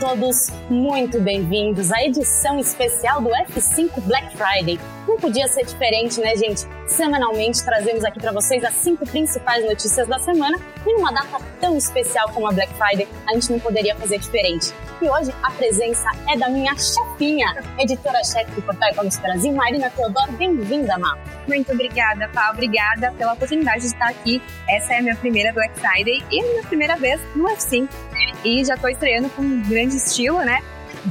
todos muito bem-vindos à edição especial do F5 Black Friday. Não podia ser diferente, né, gente? Semanalmente trazemos aqui para vocês as cinco principais notícias da semana e numa data tão especial como a Black Friday, a gente não poderia fazer diferente. E hoje a presença é da minha chefinha, editora-chefe do Portal Econômico Brasil, Marina Teodoro. Bem-vinda, Má. Muito obrigada, Pá. Obrigada pela oportunidade de estar aqui. Essa é a minha primeira Black Friday e a minha primeira vez no F5. E já estou estreando com um grande estilo, né?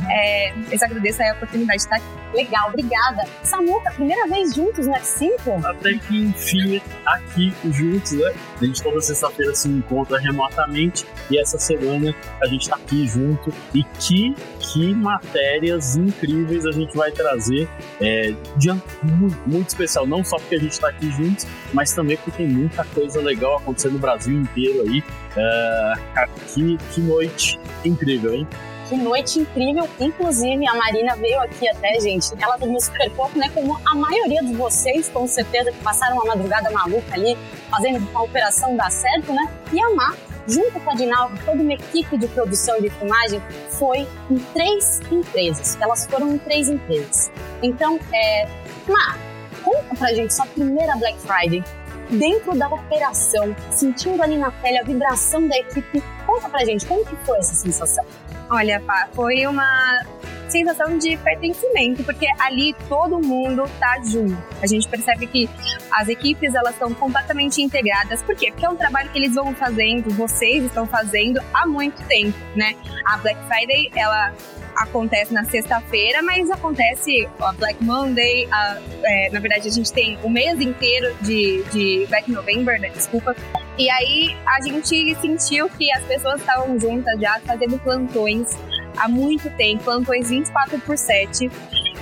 É, eu só agradeço a oportunidade de estar aqui. Legal, obrigada. Samuca, primeira vez juntos no F5? Até que enfim, aqui juntos, né? A gente toda sexta-feira se encontra remotamente e essa semana a gente tá aqui junto. E que, que matérias incríveis a gente vai trazer é, de muito, muito especial. Não só porque a gente tá aqui juntos, mas também porque tem muita coisa legal acontecendo no Brasil inteiro aí. É, que, que noite incrível, hein? Que noite incrível. Inclusive, a Marina veio aqui até, gente. Ela dormiu super pouco, né? Como a maioria de vocês, com certeza, que passaram uma madrugada maluca ali, fazendo a operação dar certo, né? E a Mar, junto com a Dinalva, toda uma equipe de produção de filmagem, foi em três empresas. Elas foram em três empresas. Então, é... Mar, conta pra gente sua primeira Black Friday dentro da operação, sentindo ali na pele a vibração da equipe. Conta pra gente, como que foi essa sensação? Olha, pá, foi uma sensação de pertencimento, porque ali todo mundo tá junto. A gente percebe que as equipes elas estão completamente integradas. Por quê? Porque é um trabalho que eles vão fazendo, vocês estão fazendo há muito tempo, né? A Black Friday, ela acontece na sexta-feira, mas acontece a Black Monday, a, é, na verdade a gente tem o mês inteiro de, de Black November, né? desculpa. E aí a gente sentiu que as pessoas estavam juntas já fazendo plantões há muito tempo, plantões 24 por 7.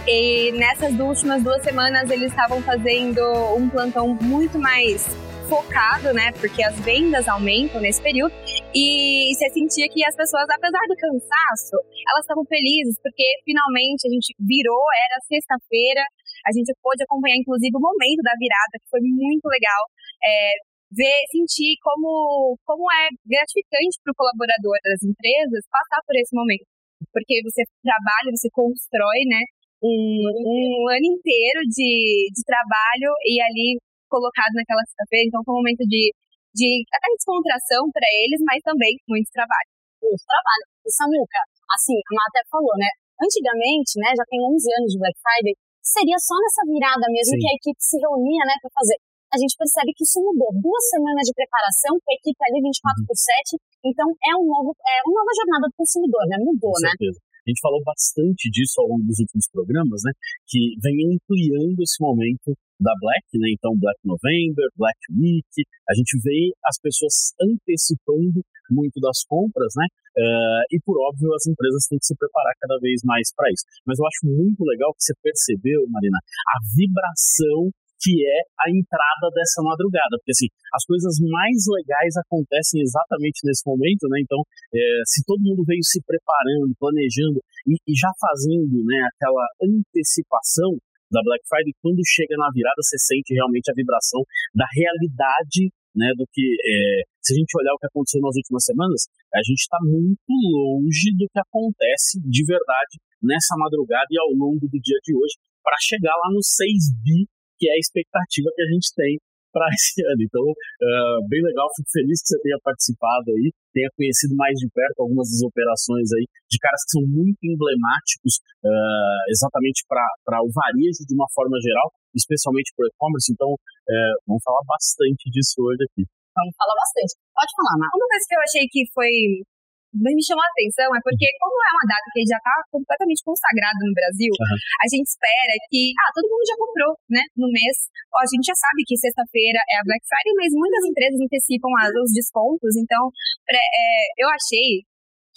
E nessas últimas duas semanas eles estavam fazendo um plantão muito mais focado, né? Porque as vendas aumentam nesse período. E você sentia que as pessoas, apesar do cansaço, elas estavam felizes, porque finalmente a gente virou, era sexta-feira, a gente pôde acompanhar, inclusive, o momento da virada, que foi muito legal. É, ver, sentir como, como é gratificante para o colaborador das empresas passar por esse momento. Porque você trabalha, você constrói, né, um, um ano inteiro de, de trabalho e ali colocado naquela sexta-feira. Então foi um momento de, de até descontração para eles, mas também muito trabalho. Muito trabalho. E Samuca, assim, a Má até falou, né? Antigamente, né, já tem 11 anos de Black Friday, seria só nessa virada mesmo Sim. que a equipe se reunia, né, para fazer. A gente percebe que isso mudou. Duas semanas de preparação com a equipe ali 24 uhum. por 7. Então, é, um novo, é uma nova jornada do consumidor, né? Mudou, com né? Certeza. A gente falou bastante disso ao longo dos últimos programas, né? Que vem ampliando esse momento da Black, né? Então, Black November, Black Week, a gente vê as pessoas antecipando muito das compras, né? Uh, e por óbvio, as empresas têm que se preparar cada vez mais para isso. Mas eu acho muito legal que você percebeu, Marina, a vibração que é a entrada dessa madrugada. Porque assim, as coisas mais legais acontecem exatamente nesse momento, né? Então, é, se todo mundo veio se preparando, planejando e, e, já fazendo né, aquela antecipação da Black Friday, quando chega na virada, você sente realmente a vibração da realidade né, do que é, se a gente olhar o que aconteceu nas últimas semanas, a gente está muito longe do que acontece de verdade nessa madrugada e ao longo do dia de hoje para chegar lá nos 6 bi que é a expectativa que a gente tem para esse ano. Então, uh, bem legal, fico feliz que você tenha participado aí, tenha conhecido mais de perto algumas das operações aí de caras que são muito emblemáticos uh, exatamente para o varejo de uma forma geral, especialmente para o e-commerce. Então, uh, vamos falar bastante disso hoje aqui. Vamos falar bastante. Pode falar, Mar. Uma coisa que eu achei que foi me chamou a atenção é porque, como é uma data que já está completamente consagrada no Brasil, uhum. a gente espera que, ah, todo mundo já comprou, né, no mês. Ó, a gente já sabe que sexta-feira é a Black Friday, mas muitas empresas antecipam os descontos, então é, eu achei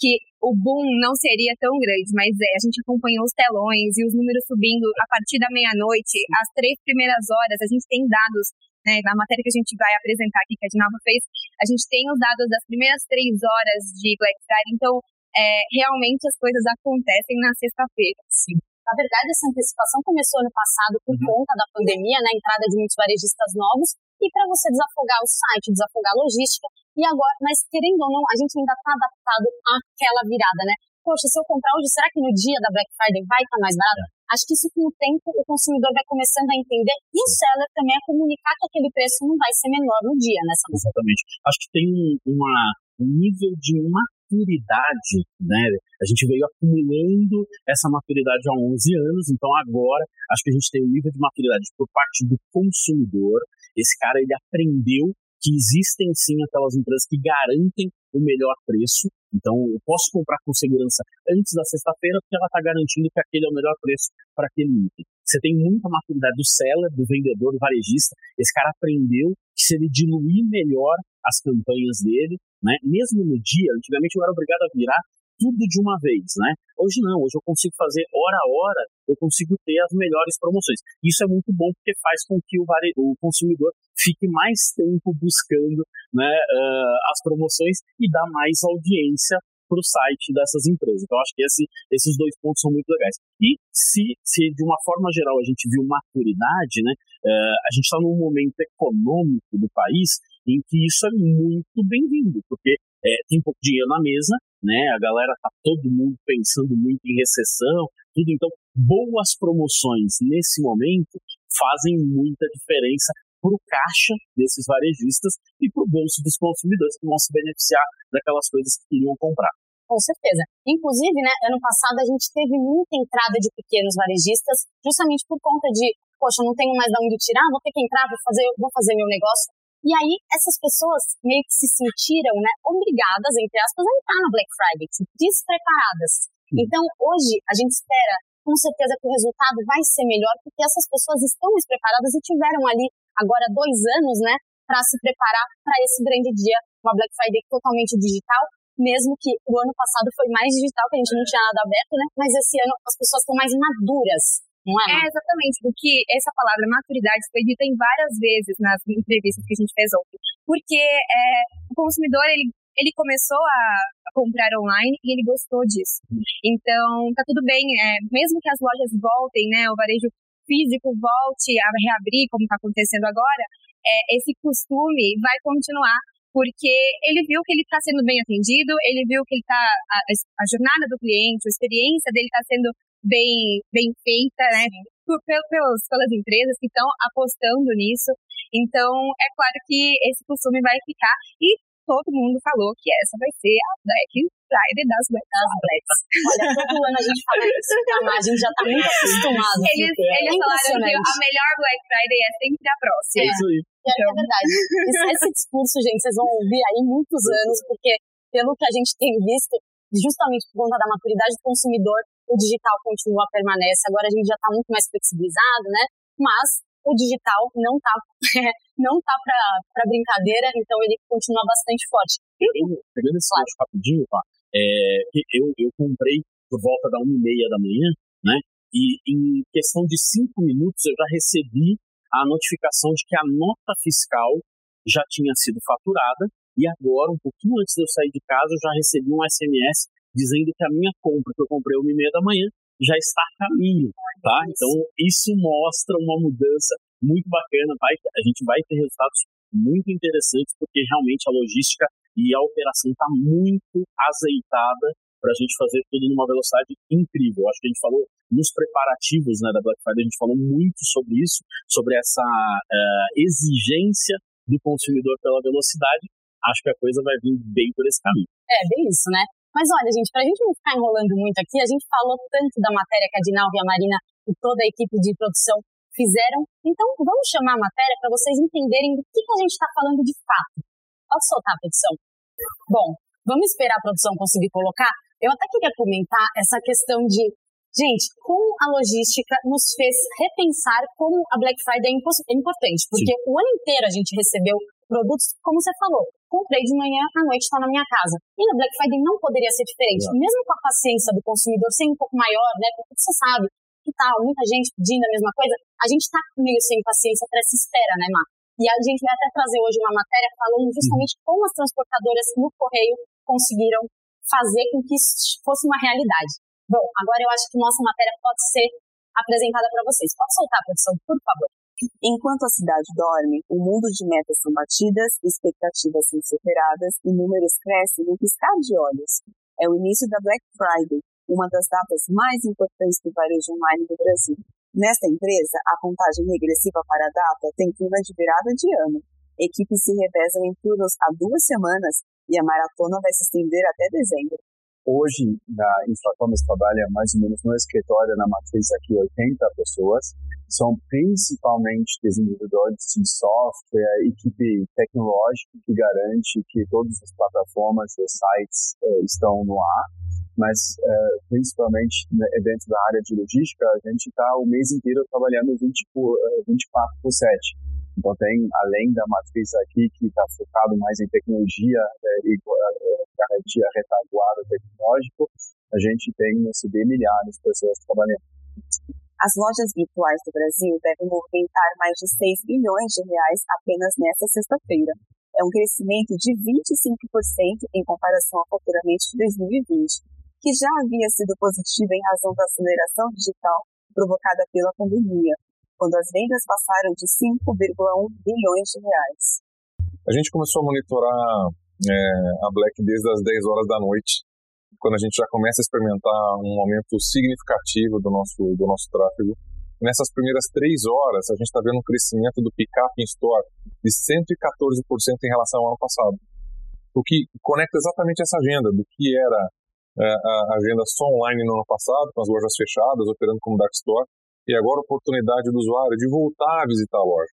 que o boom não seria tão grande, mas é, a gente acompanhou os telões e os números subindo a partir da meia-noite, as três primeiras horas, a gente tem dados né, na matéria que a gente vai apresentar aqui, que a Dinalva fez, a gente tem os dados das primeiras três horas de Black Friday, então é, realmente as coisas acontecem na sexta-feira. Sim. Na verdade, essa antecipação começou ano passado por uhum. conta da pandemia, na né, entrada de muitos varejistas novos, e para você desafogar o site, desafogar a logística, e agora, mas querendo ou não, a gente ainda está adaptado àquela virada, né? poxa, se eu comprar hoje, será que no dia da Black Friday vai estar mais barato? É. Acho que isso com o tempo o consumidor vai começando a entender e o seller também a comunicar que aquele preço não vai ser menor no dia, né? Exatamente. Acho que tem uma, um nível de maturidade, né? A gente veio acumulando essa maturidade há 11 anos, então agora acho que a gente tem um nível de maturidade por parte do consumidor. Esse cara ele aprendeu que existem sim aquelas empresas que garantem o melhor preço então, eu posso comprar com segurança antes da sexta-feira, porque ela está garantindo que aquele é o melhor preço para aquele item. Você tem muita maturidade do seller, do vendedor, do varejista. Esse cara aprendeu que se ele diluir melhor as campanhas dele, né, mesmo no dia, antigamente eu era obrigado a virar tudo de uma vez, né? Hoje não, hoje eu consigo fazer hora a hora, eu consigo ter as melhores promoções. Isso é muito bom porque faz com que o, vare... o consumidor fique mais tempo buscando né, uh, as promoções e dá mais audiência para o site dessas empresas. Então, acho que esse, esses dois pontos são muito legais. E se, se de uma forma geral a gente viu maturidade, né, uh, a gente está num momento econômico do país em que isso é muito bem-vindo, porque é, tem pouco dinheiro na mesa, né? A galera tá todo mundo pensando muito em recessão, tudo. Então, boas promoções nesse momento fazem muita diferença para o caixa desses varejistas e para o bolso dos consumidores que vão se beneficiar daquelas coisas que queriam comprar. Com certeza. Inclusive, né, ano passado a gente teve muita entrada de pequenos varejistas, justamente por conta de, poxa, não tenho mais de onde tirar, vou ter que entrar, vou fazer, vou fazer meu negócio. E aí, essas pessoas meio que se sentiram né, obrigadas, entre aspas, a entrar na Black Friday, despreparadas. Então, hoje, a gente espera com certeza que o resultado vai ser melhor, porque essas pessoas estão mais preparadas e tiveram ali, agora, dois anos, né, para se preparar para esse grande dia, uma Black Friday totalmente digital, mesmo que o ano passado foi mais digital, que a gente não tinha nada aberto, né, mas esse ano as pessoas estão mais maduras não é? É, exatamente, porque essa palavra maturidade foi dita em várias vezes nas entrevistas que a gente fez ontem. Porque é, o consumidor, ele, ele começou a comprar online e ele gostou disso. Então, tá tudo bem, é, mesmo que as lojas voltem, né, o varejo físico volte a reabrir, como está acontecendo agora, é, esse costume vai continuar porque ele viu que ele está sendo bem atendido, ele viu que ele tá, a, a, jornada do cliente, a experiência dele está sendo bem, bem feita, né? Por, pelos, pelas empresas que estão apostando nisso. Então, é claro que esse costume vai ficar e todo mundo falou que essa vai ser a Black Friday das Black das Blacks. Olha, todo ano a gente fala isso, tá? a gente já tá muito acostumado. Eles, eles é falaram que a melhor Black Friday é sempre a próxima. É, isso aí. É, então... é verdade. Esse, esse discurso, gente, vocês vão ouvir aí muitos anos, porque pelo que a gente tem visto, justamente por conta da maturidade do consumidor, o digital continua, permanece. Agora a gente já está muito mais flexibilizado, né? Mas o digital não está não tá para brincadeira, então ele continua bastante forte. Eu, pegando esse claro. rapidinho, tá? É, eu, eu comprei por volta da uma e meia da manhã, né? E em questão de cinco minutos eu já recebi a notificação de que a nota fiscal já tinha sido faturada e agora, um pouquinho antes de eu sair de casa, eu já recebi um SMS dizendo que a minha compra, que eu comprei uma e meia da manhã, já está a caminho, tá? Então, isso mostra uma mudança muito bacana, vai, a gente vai ter resultados muito interessantes, porque realmente a logística e a operação está muito azeitada para a gente fazer tudo numa velocidade incrível. Acho que a gente falou nos preparativos né, da Black Friday, a gente falou muito sobre isso, sobre essa uh, exigência do consumidor pela velocidade. Acho que a coisa vai vir bem por esse caminho. É, bem isso, né? Mas olha, gente, para a gente não ficar enrolando muito aqui, a gente falou tanto da matéria que a Dinalva e a Marina e toda a equipe de produção fizeram. Então, vamos chamar a matéria para vocês entenderem do que, que a gente está falando de fato. Pode soltar a produção. Bom, vamos esperar a produção conseguir colocar. Eu até queria comentar essa questão de, gente, como a logística nos fez repensar como a Black Friday é, é importante. Porque Sim. o ano inteiro a gente recebeu produtos, como você falou, comprei de manhã, à noite está na minha casa. E na Black Friday não poderia ser diferente. Mesmo com a paciência do consumidor ser um pouco maior, né? Porque você sabe que tá muita gente pedindo a mesma coisa, a gente está meio sem paciência para essa espera, né, Mar? E a gente vai até trazer hoje uma matéria falando justamente uhum. como as transportadoras no correio conseguiram fazer com que isso fosse uma realidade. Bom, agora eu acho que nossa matéria pode ser apresentada para vocês. Pode soltar, produção, por favor. Enquanto a cidade dorme, o mundo de metas são batidas, expectativas são superadas e números crescem no piscar de olhos. é o início da Black Friday, uma das datas mais importantes do varejo online do Brasil. Nesta empresa, a contagem regressiva para a data tem clima de virada de ano. Equipes se revezam em turnos há duas semanas e a maratona vai se estender até dezembro. Hoje, na Infracommerce trabalha mais ou menos no escritório, na matriz aqui, 80 pessoas. São principalmente desenvolvedores de software, equipe tecnológica que garante que todas as plataformas e sites eh, estão no ar mas uh, principalmente né, dentro da área de logística, a gente está o mês inteiro trabalhando 20 por, uh, 24 por 7. Então tem, além da matriz aqui, que está focado mais em tecnologia uh, e garantia retaguarda tecnológico, a gente tem no CB milhares de pessoas trabalhando. As lojas virtuais do Brasil devem movimentar mais de 6 bilhões de reais apenas nesta sexta-feira. É um crescimento de 25% em comparação ao faturamento de 2020 que já havia sido positiva em razão da aceleração digital provocada pela pandemia, quando as vendas passaram de 5,1 bilhões de reais. A gente começou a monitorar é, a Black desde as 10 horas da noite, quando a gente já começa a experimentar um aumento significativo do nosso, do nosso tráfego. Nessas primeiras três horas, a gente está vendo um crescimento do pick-up in store de 114% em relação ao ano passado. O que conecta exatamente essa agenda do que era é, a agenda só online no ano passado, com as lojas fechadas, operando como dark store, e agora a oportunidade do usuário de voltar a visitar a loja.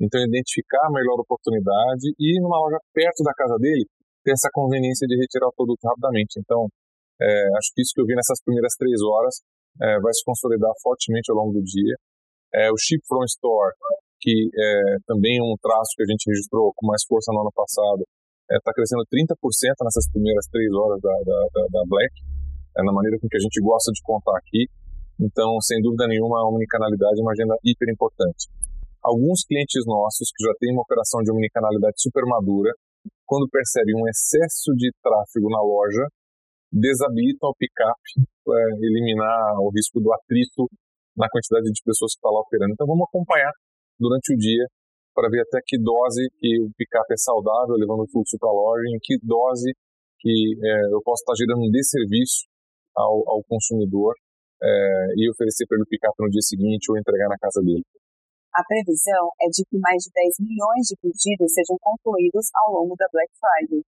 Então, identificar a melhor oportunidade e, numa loja perto da casa dele, ter essa conveniência de retirar o produto rapidamente. Então, é, acho que isso que eu vi nessas primeiras três horas é, vai se consolidar fortemente ao longo do dia. É, o Ship From Store, que é também um traço que a gente registrou com mais força no ano passado, está é, crescendo 30% nessas primeiras três horas da, da, da, da Black, é, na maneira com que a gente gosta de contar aqui. Então, sem dúvida nenhuma, a omnicanalidade é uma agenda hiper importante. Alguns clientes nossos que já têm uma operação de omnicanalidade super madura, quando percebem um excesso de tráfego na loja, desabilitam o pick-up para eliminar o risco do atrito na quantidade de pessoas que está lá operando. Então, vamos acompanhar durante o dia para ver até que dose que o picape é saudável, levando o fluxo para a loja, em que dose que é, eu posso estar gerando um desserviço ao, ao consumidor é, e oferecer para ele o picape no dia seguinte ou entregar na casa dele. A previsão é de que mais de 10 milhões de pedidos sejam concluídos ao longo da Black Friday.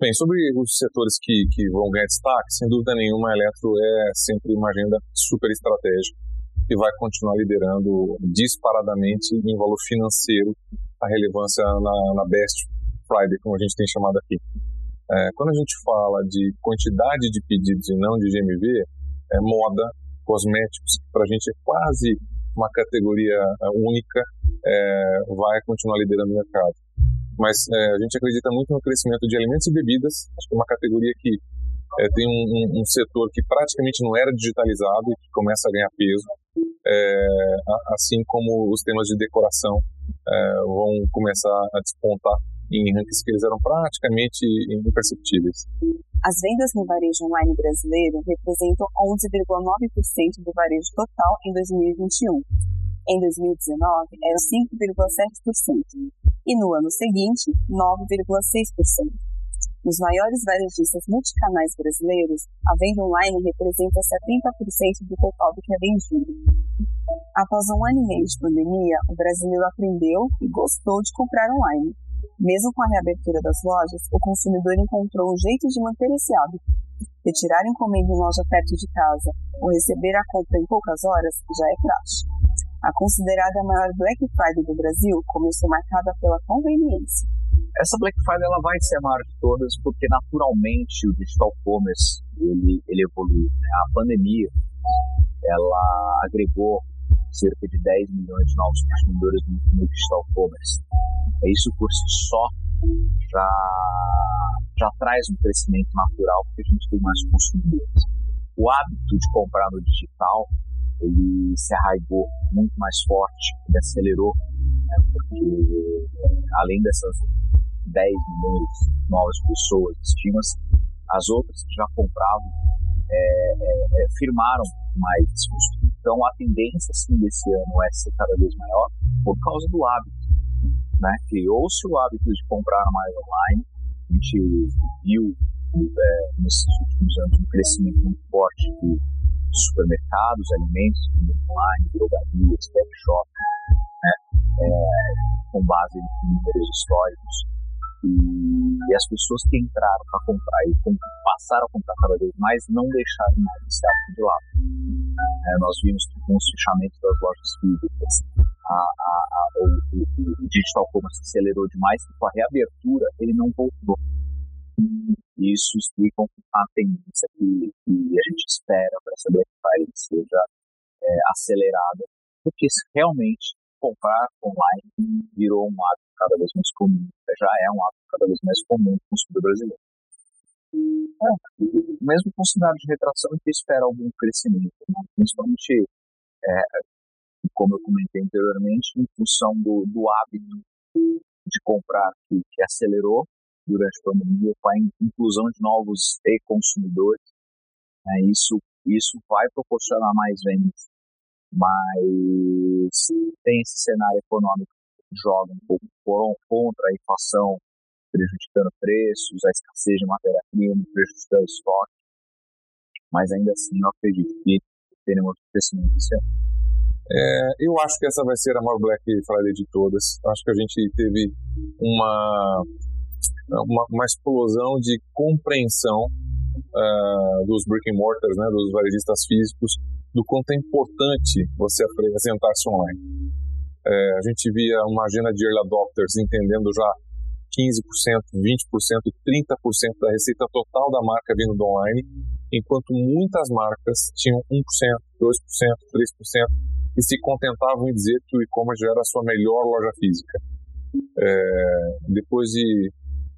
Bem, sobre os setores que, que vão ganhar destaque, sem dúvida nenhuma, a Eletro é sempre uma agenda super estratégica que vai continuar liderando disparadamente em valor financeiro a relevância na, na Best Friday, como a gente tem chamado aqui. É, quando a gente fala de quantidade de pedidos e não de GMV, é moda, cosméticos, para a gente é quase uma categoria é, única, é, vai continuar liderando o mercado. Mas é, a gente acredita muito no crescimento de alimentos e bebidas, acho que é uma categoria que é, tem um, um, um, setor que praticamente não era digitalizado e que começa a ganhar peso, é, assim como os temas de decoração é, vão começar a despontar em rankings que eles eram praticamente imperceptíveis. As vendas no varejo online brasileiro representam 11,9% do varejo total em 2021. Em 2019, eram 5,7%. E no ano seguinte, 9,6%. Nos maiores varejistas multicanais brasileiros, a venda online representa 70% do total do que é vendido. Após um ano e meio de pandemia, o brasileiro aprendeu e gostou de comprar online. Mesmo com a reabertura das lojas, o consumidor encontrou um jeito de manter esse hábito. Retirar encomenda em loja perto de casa ou receber a compra em poucas horas já é praxe. A considerada maior Black Friday do Brasil começou marcada pela conveniência. Essa Black Friday ela vai ser a maior de todas porque naturalmente o digital commerce ele, ele evoluiu. Né? A pandemia ela agregou cerca de 10 milhões de novos consumidores no, no digital commerce. Isso por si só já, já traz um crescimento natural porque a gente tem mais consumidores. O hábito de comprar no digital ele se arraigou muito mais forte, ele acelerou, né, porque além dessas 10 milhões de novas pessoas estimas, as outras que já compravam é, é, é, firmaram mais costume. Então a tendência sim desse ano é ser cada vez maior por causa do hábito. Né? Criou-se o hábito de comprar mais online, a gente viu é, nesses últimos anos um crescimento muito forte de supermercados, alimentos, online, drogarias, pet shop, né, é, com base em números históricos. E, e, as pessoas que entraram para comprar e passaram a comprar cada vez mais não deixaram mais esse hábito de lado. É, nós vimos que com os fechamentos das lojas físicas, a, a, a, o, o, o digital commerce acelerou demais e com a reabertura ele não voltou. Isso explica a tendência que, que a gente espera para essa Black Friday seja é, acelerada, porque realmente comprar online virou um hábito cada vez mais comum, já é um hábito cada vez mais comum no consumidor brasileiro. É, mesmo com de retração, a gente espera algum crescimento, né? principalmente, é, como eu comentei anteriormente, em função do, do hábito de comprar que, que acelerou durante a pandemia, com a inclusão de novos e-consumidores. Né, isso, isso vai proporcionar mais vendas, mas tem esse cenário econômico joga um pouco contra a inflação, prejudicando preços, a escassez de matéria-prima, prejudicando estoque. Mas ainda assim, eu acredito que teremos crescimento esse ano. É, eu acho que essa vai ser a maior Black Friday de todas. Acho que a gente teve uma uma, uma explosão de compreensão uh, dos brick and mortars, né, dos varejistas físicos, do quanto é importante você apresentar-se online. É, a gente via uma agenda de early adopters entendendo já 15%, 20%, 30% da receita total da marca vindo do online, enquanto muitas marcas tinham 1%, 2%, 3% e se contentavam em dizer que o e-commerce era a sua melhor loja física. É, depois de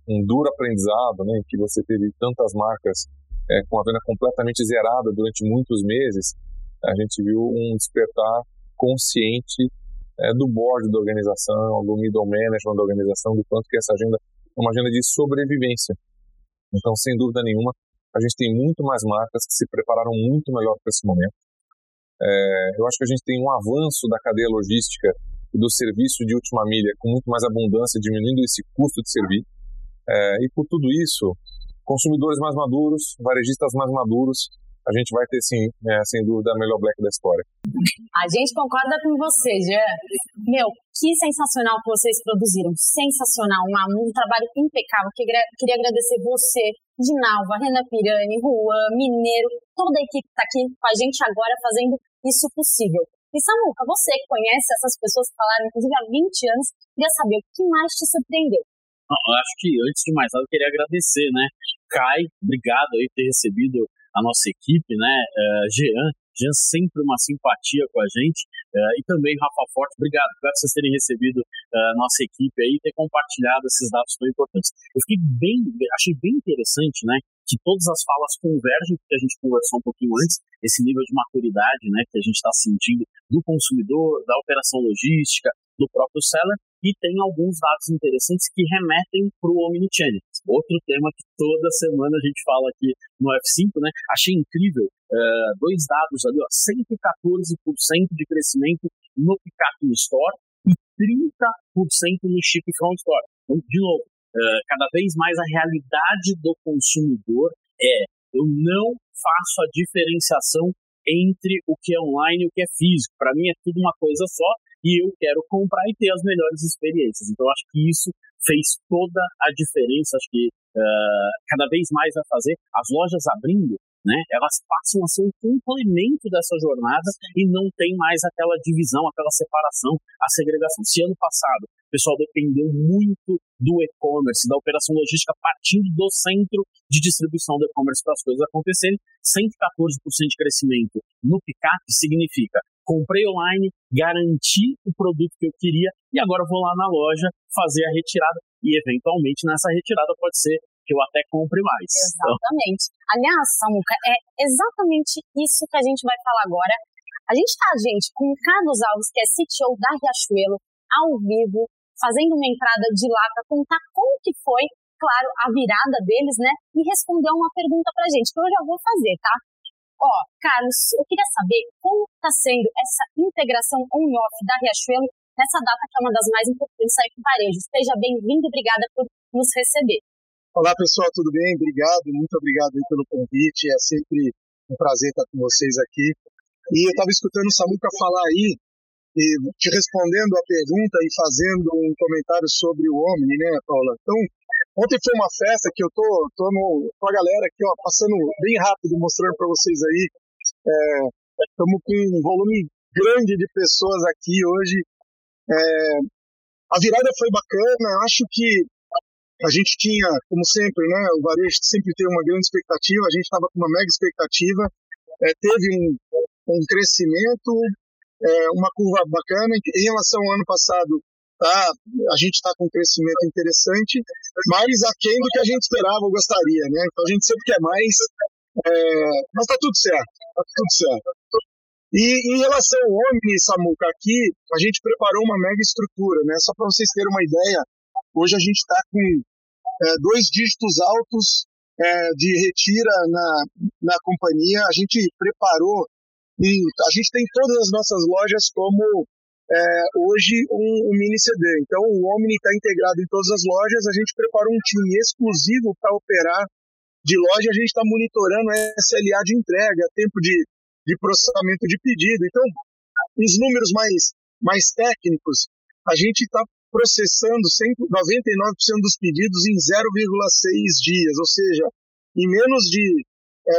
um duro aprendizado, né, que você teve tantas marcas é, com a venda completamente zerada durante muitos meses, a gente viu um despertar consciente é, do board da organização, do middle management da organização, do quanto que essa agenda é uma agenda de sobrevivência. Então, sem dúvida nenhuma, a gente tem muito mais marcas que se prepararam muito melhor para esse momento. É, eu acho que a gente tem um avanço da cadeia logística e do serviço de última milha com muito mais abundância, diminuindo esse custo de servir. É, e por tudo isso, consumidores mais maduros, varejistas mais maduros, a gente vai ter sim, é, sem dúvida, a melhor Black da história. A gente concorda com você, Jean. Meu, que sensacional que vocês produziram. Sensacional, um, um trabalho impecável. Queria agradecer você, Dinalva, Renan Pirani, Juan, Mineiro, toda a equipe que está aqui com a gente agora fazendo isso possível. E Samuca, você que conhece essas pessoas que falaram, inclusive há 20 anos, queria saber o que mais te surpreendeu. Eu acho que antes de mais nada eu queria agradecer, né? Kai, obrigado aí por ter recebido a nossa equipe, né? Uh, Jean, Jean sempre uma simpatia com a gente. Uh, e também, Rafa Forte, obrigado. Por vocês terem recebido a uh, nossa equipe aí e ter compartilhado esses dados tão importantes. Eu fiquei bem, achei bem interessante, né? Que todas as falas convergem, porque a gente conversou um pouquinho antes, esse nível de maturidade, né? Que a gente está sentindo do consumidor, da operação logística, do próprio seller, e tem alguns dados interessantes que remetem para o Omnichannel. Outro tema que toda semana a gente fala aqui no F5, né? Achei incrível, uh, dois dados ali, ó, 114% de crescimento no Pickup in Store e 30% no Chip From Store. Então, de novo, uh, cada vez mais a realidade do consumidor é eu não faço a diferenciação entre o que é online e o que é físico. Para mim é tudo uma coisa só e eu quero comprar e ter as melhores experiências. Então, acho que isso fez toda a diferença. Acho que uh, cada vez mais vai fazer as lojas abrindo, né? Elas passam a ser um complemento dessa jornada e não tem mais aquela divisão, aquela separação, a segregação. Se ano passado o pessoal dependeu muito do e-commerce, da operação logística partindo do centro de distribuição do e-commerce para as coisas acontecerem, 114% de crescimento no pick-up significa comprei online, garanti o produto que eu queria e agora vou lá na loja fazer a retirada e eventualmente nessa retirada pode ser que eu até compre mais. Exatamente. Então... Aliás, Samuca, é exatamente isso que a gente vai falar agora. A gente está, gente, com o Carlos Alves, que é CTO da Riachuelo, ao vivo, fazendo uma entrada de lá para contar como que foi, claro, a virada deles, né? E responder uma pergunta para a gente, que eu já vou fazer, tá? Ó, Carlos, eu queria saber como está sendo essa integração on-off da Riachuelo nessa data que é uma das mais importantes aí com o varejo. Seja bem-vindo, obrigada por nos receber. Olá pessoal, tudo bem? Obrigado, muito obrigado pelo convite. É sempre um prazer estar com vocês aqui. E eu estava escutando o Samuca falar aí, e te respondendo a pergunta e fazendo um comentário sobre o Omni, né, Paula? Então, ontem foi uma festa que eu tô, tô no, com a galera aqui, ó, passando bem rápido, mostrando para vocês aí. Estamos é, com um volume grande de pessoas aqui hoje. É, a virada foi bacana, acho que a gente tinha, como sempre, né, o varejo sempre tem uma grande expectativa, a gente estava com uma mega expectativa, é, teve um, um crescimento, é, uma curva bacana. Em relação ao ano passado, tá, a gente está com um crescimento interessante, mais aquém do que a gente esperava ou gostaria. Né? Então a gente sempre quer mais, é, mas está tudo certo. Tá tudo certo. E em relação ao Omni, Samuca, aqui a gente preparou uma mega estrutura, né? Só para vocês terem uma ideia, hoje a gente está com é, dois dígitos altos é, de retira na, na companhia. A gente preparou e a gente tem todas as nossas lojas como é, hoje um, um, mini CD. Então o Omni está integrado em todas as lojas. A gente preparou um time exclusivo para operar de loja. A gente está monitorando SLA de entrega, tempo de, de processamento de pedido. Então, os números mais, mais técnicos, a gente está processando 99% dos pedidos em 0,6 dias, ou seja, em menos de é,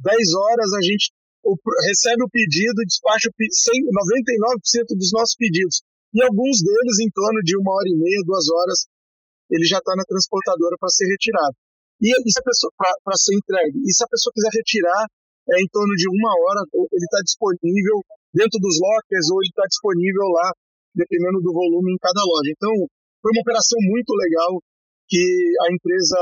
10 horas a gente o, recebe o pedido e despacha 99% dos nossos pedidos. E alguns deles, em torno de uma hora e meia, duas horas, ele já está na transportadora para ser retirado. E, e se a pessoa para ser entregue. E se a pessoa quiser retirar, é em torno de uma hora, ele está disponível dentro dos lockers ou ele está disponível lá, dependendo do volume em cada loja. Então, foi uma operação muito legal que a empresa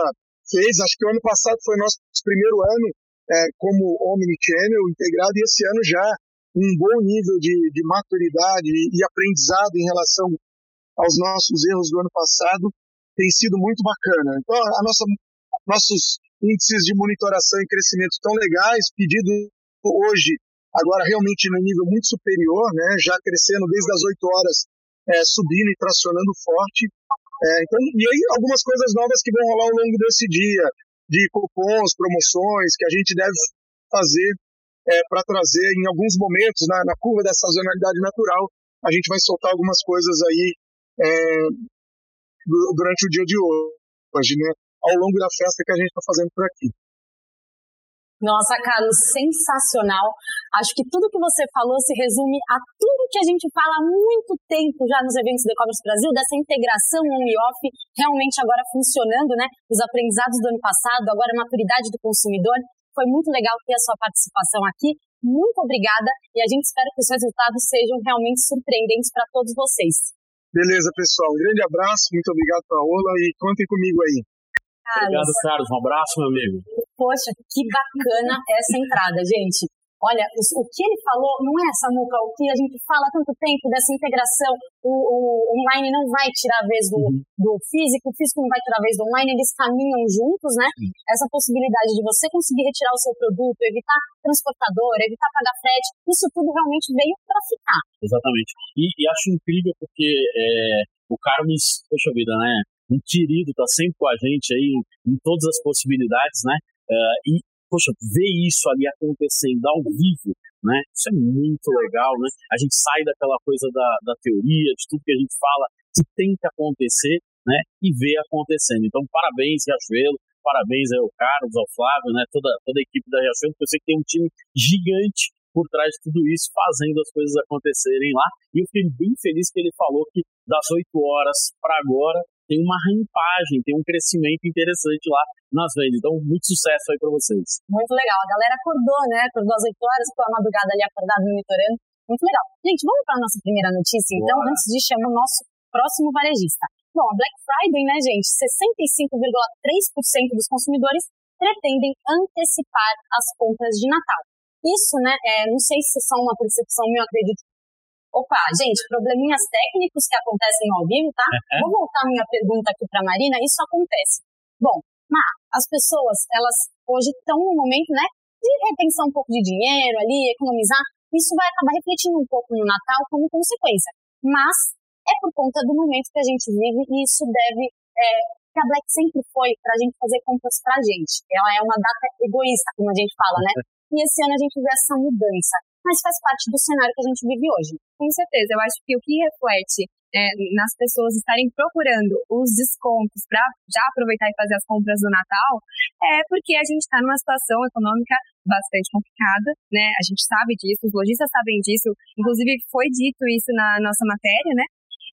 fez. Acho que o ano passado foi nosso primeiro ano é, como Omnichannel integrado e esse ano já um bom nível de, de maturidade e aprendizado em relação aos nossos erros do ano passado tem sido muito bacana. Então, a nossa, nossos índices de monitoração e crescimento estão legais, pedido hoje, agora realmente no nível muito superior, né, já crescendo desde as 8 horas, é, subindo e tracionando forte. É, então, e aí algumas coisas novas que vão rolar ao longo desse dia de cupons, promoções que a gente deve fazer é, para trazer em alguns momentos, na, na, curva da sazonalidade natural, a gente vai soltar algumas coisas aí é, durante o dia de hoje, né? Ao longo da festa que a gente está fazendo por aqui. Nossa, Carlos, sensacional. Acho que tudo que você falou se resume a tudo que a gente fala há muito tempo já nos eventos do E-Commerce Brasil, dessa integração on e off realmente agora funcionando, né? Os aprendizados do ano passado, agora a maturidade do consumidor. Foi muito legal ter a sua participação aqui. Muito obrigada e a gente espera que os resultados sejam realmente surpreendentes para todos vocês. Beleza, pessoal. Um grande abraço, muito obrigado, Paola, e contem comigo aí. Carlos. Obrigado, Carlos. Um abraço, meu amigo. Poxa, que bacana essa entrada, gente. Olha, o, o, que ele falou não é, Samuca, o que a gente fala há tanto tempo dessa integração. O, o online não vai tirar a vez do, uhum. do físico, o físico não vai tirar a vez do online, eles caminham juntos, né? Essa possibilidade de você conseguir retirar o seu produto, evitar transportador, evitar pagar frete, isso tudo realmente veio para ficar. Exatamente. E, e, acho incrível porque é, o Carlos, poxa vida, né? um querido, tá sempre com a gente aí em todas as possibilidades, né? Uh, e, poxa, ver isso ali acontecendo ao vivo, né? Isso é muito legal, né? A gente sai daquela coisa da, da teoria, de tudo que a gente fala que tem que acontecer, né? E ver acontecendo. Então, parabéns, Riachuelo, parabéns ao Carlos, ao Flávio, né? Toda, toda a equipe da Riachuelo, porque eu sei que tem um time gigante por trás de tudo isso, fazendo as coisas acontecerem lá. E eu fiquei bem feliz que ele falou que das 8 horas para agora tem uma rampagem, tem um crescimento interessante lá nas vendas. Então, muito sucesso aí para vocês. Muito legal. A galera acordou, né? Acordou às 8 horas, ficou a madrugada ali acordado monitorando. Muito legal. Gente, vamos para a nossa primeira notícia, então, Boa. antes de chamar o nosso próximo varejista. Bom, a Black Friday, né, gente? 65,3% dos consumidores pretendem antecipar as compras de Natal. Isso, né, é, não sei se é só uma percepção minha, acredito Opa, gente, probleminhas técnicos que acontecem ao vivo, tá? Vou voltar minha pergunta aqui para Marina. Isso acontece. Bom, mas as pessoas, elas hoje estão no momento, né, de repensar um pouco de dinheiro ali, economizar. Isso vai acabar refletindo um pouco no Natal como consequência. Mas é por conta do momento que a gente vive e isso deve é, que a Black sempre foi para a gente fazer compras para a gente. Ela é uma data egoísta, como a gente fala, né? E esse ano a gente vê essa mudança, mas faz parte do cenário que a gente vive hoje. Com certeza, eu acho que o que reflete é, nas pessoas estarem procurando os descontos para já aproveitar e fazer as compras do Natal é porque a gente está numa situação econômica bastante complicada, né? A gente sabe disso, os lojistas sabem disso, inclusive foi dito isso na nossa matéria, né?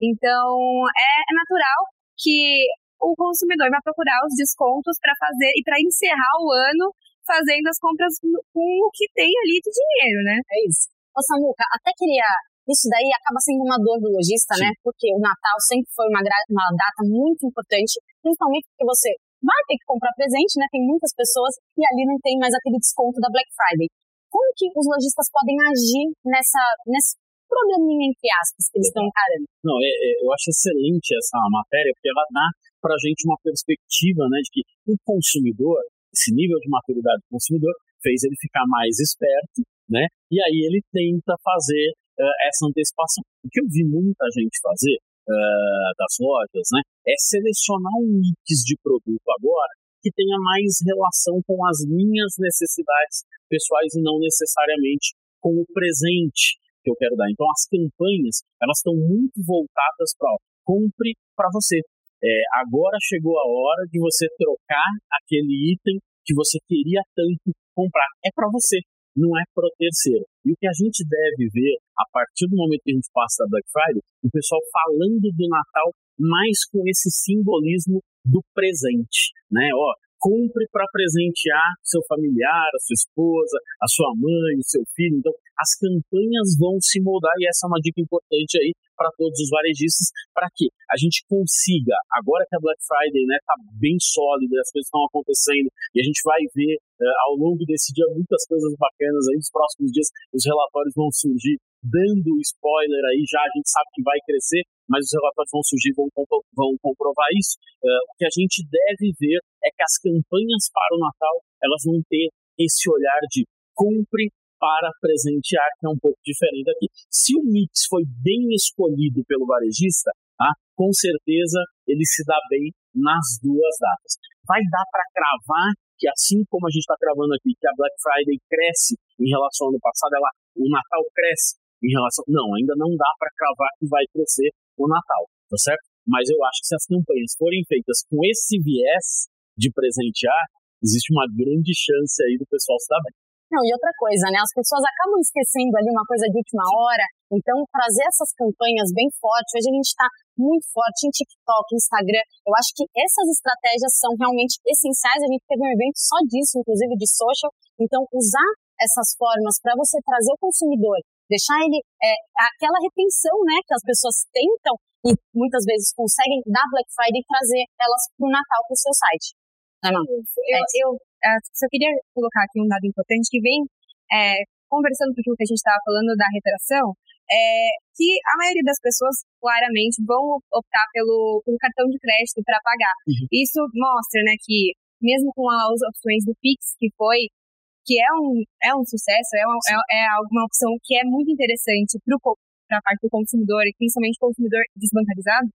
Então é, é natural que o consumidor vai procurar os descontos para fazer e para encerrar o ano fazendo as compras com o que tem ali de dinheiro, né? É isso. Ô Samuca, até queria. Isso daí acaba sendo uma dor do lojista, né? Porque o Natal sempre foi uma, uma data muito importante, principalmente porque você vai ter que comprar presente, né? Tem muitas pessoas e ali não tem mais aquele desconto da Black Friday. Como que os lojistas podem agir nessa, nesse probleminha, entre aspas, que eles estão encarando? Não, é, é, eu acho excelente essa matéria, porque ela dá para a gente uma perspectiva né, de que o consumidor esse nível de maturidade do consumidor fez ele ficar mais esperto, né? E aí ele tenta fazer uh, essa antecipação. O que eu vi muita gente fazer uh, das lojas, né, é selecionar um mix de produto agora que tenha mais relação com as minhas necessidades pessoais e não necessariamente com o presente que eu quero dar. Então as campanhas elas estão muito voltadas para compre para você, é, agora chegou a hora de você trocar aquele item que você queria tanto comprar. É para você, não é para o terceiro. E o que a gente deve ver a partir do momento que a gente passa da Black Friday, o pessoal falando do Natal mais com esse simbolismo do presente, né? Ó, compre para presentear seu familiar, a sua esposa, a sua mãe, o seu filho. Então, as campanhas vão se moldar e essa é uma dica importante aí para todos os varejistas, para que a gente consiga, agora que a Black Friday está né, tá bem sólida, as coisas estão acontecendo, e a gente vai ver uh, ao longo desse dia muitas coisas bacanas aí, nos próximos dias os relatórios vão surgir dando spoiler aí, já a gente sabe que vai crescer, mas os relatórios vão surgir, vão, vão comprovar isso. Uh, o que a gente deve ver é que as campanhas para o Natal, elas vão ter esse olhar de compre para presentear, que é um pouco diferente aqui. Se o mix foi bem escolhido pelo varejista, tá? com certeza ele se dá bem nas duas datas. Vai dar para cravar que assim como a gente está cravando aqui, que a Black Friday cresce em relação ao ano passado, ela, o Natal cresce em relação. Não, ainda não dá para cravar que vai crescer o Natal, tá certo? Mas eu acho que se as campanhas forem feitas com esse viés de presentear, existe uma grande chance aí do pessoal se dar bem. Não, e outra coisa, né? As pessoas acabam esquecendo ali uma coisa de última hora. Então, trazer essas campanhas bem fortes. Hoje a gente está muito forte em TikTok, Instagram. Eu acho que essas estratégias são realmente essenciais. A gente teve um evento só disso, inclusive de social. Então, usar essas formas para você trazer o consumidor, deixar ele é, aquela retenção, né, que as pessoas tentam e muitas vezes conseguem da Black Friday trazer elas para o Natal para o seu site. Não, não. Eu, eu, uh, só queria colocar aqui um dado importante que vem é, conversando com o que a gente estava falando da retração, é que a maioria das pessoas claramente vão optar pelo, pelo cartão de crédito para pagar. Uhum. Isso mostra, né, que mesmo com as opções do Pix, que foi que é um, é um sucesso, é, uma, é, é uma opção que é muito interessante para a parte do consumidor, e principalmente consumidor desbancarizado,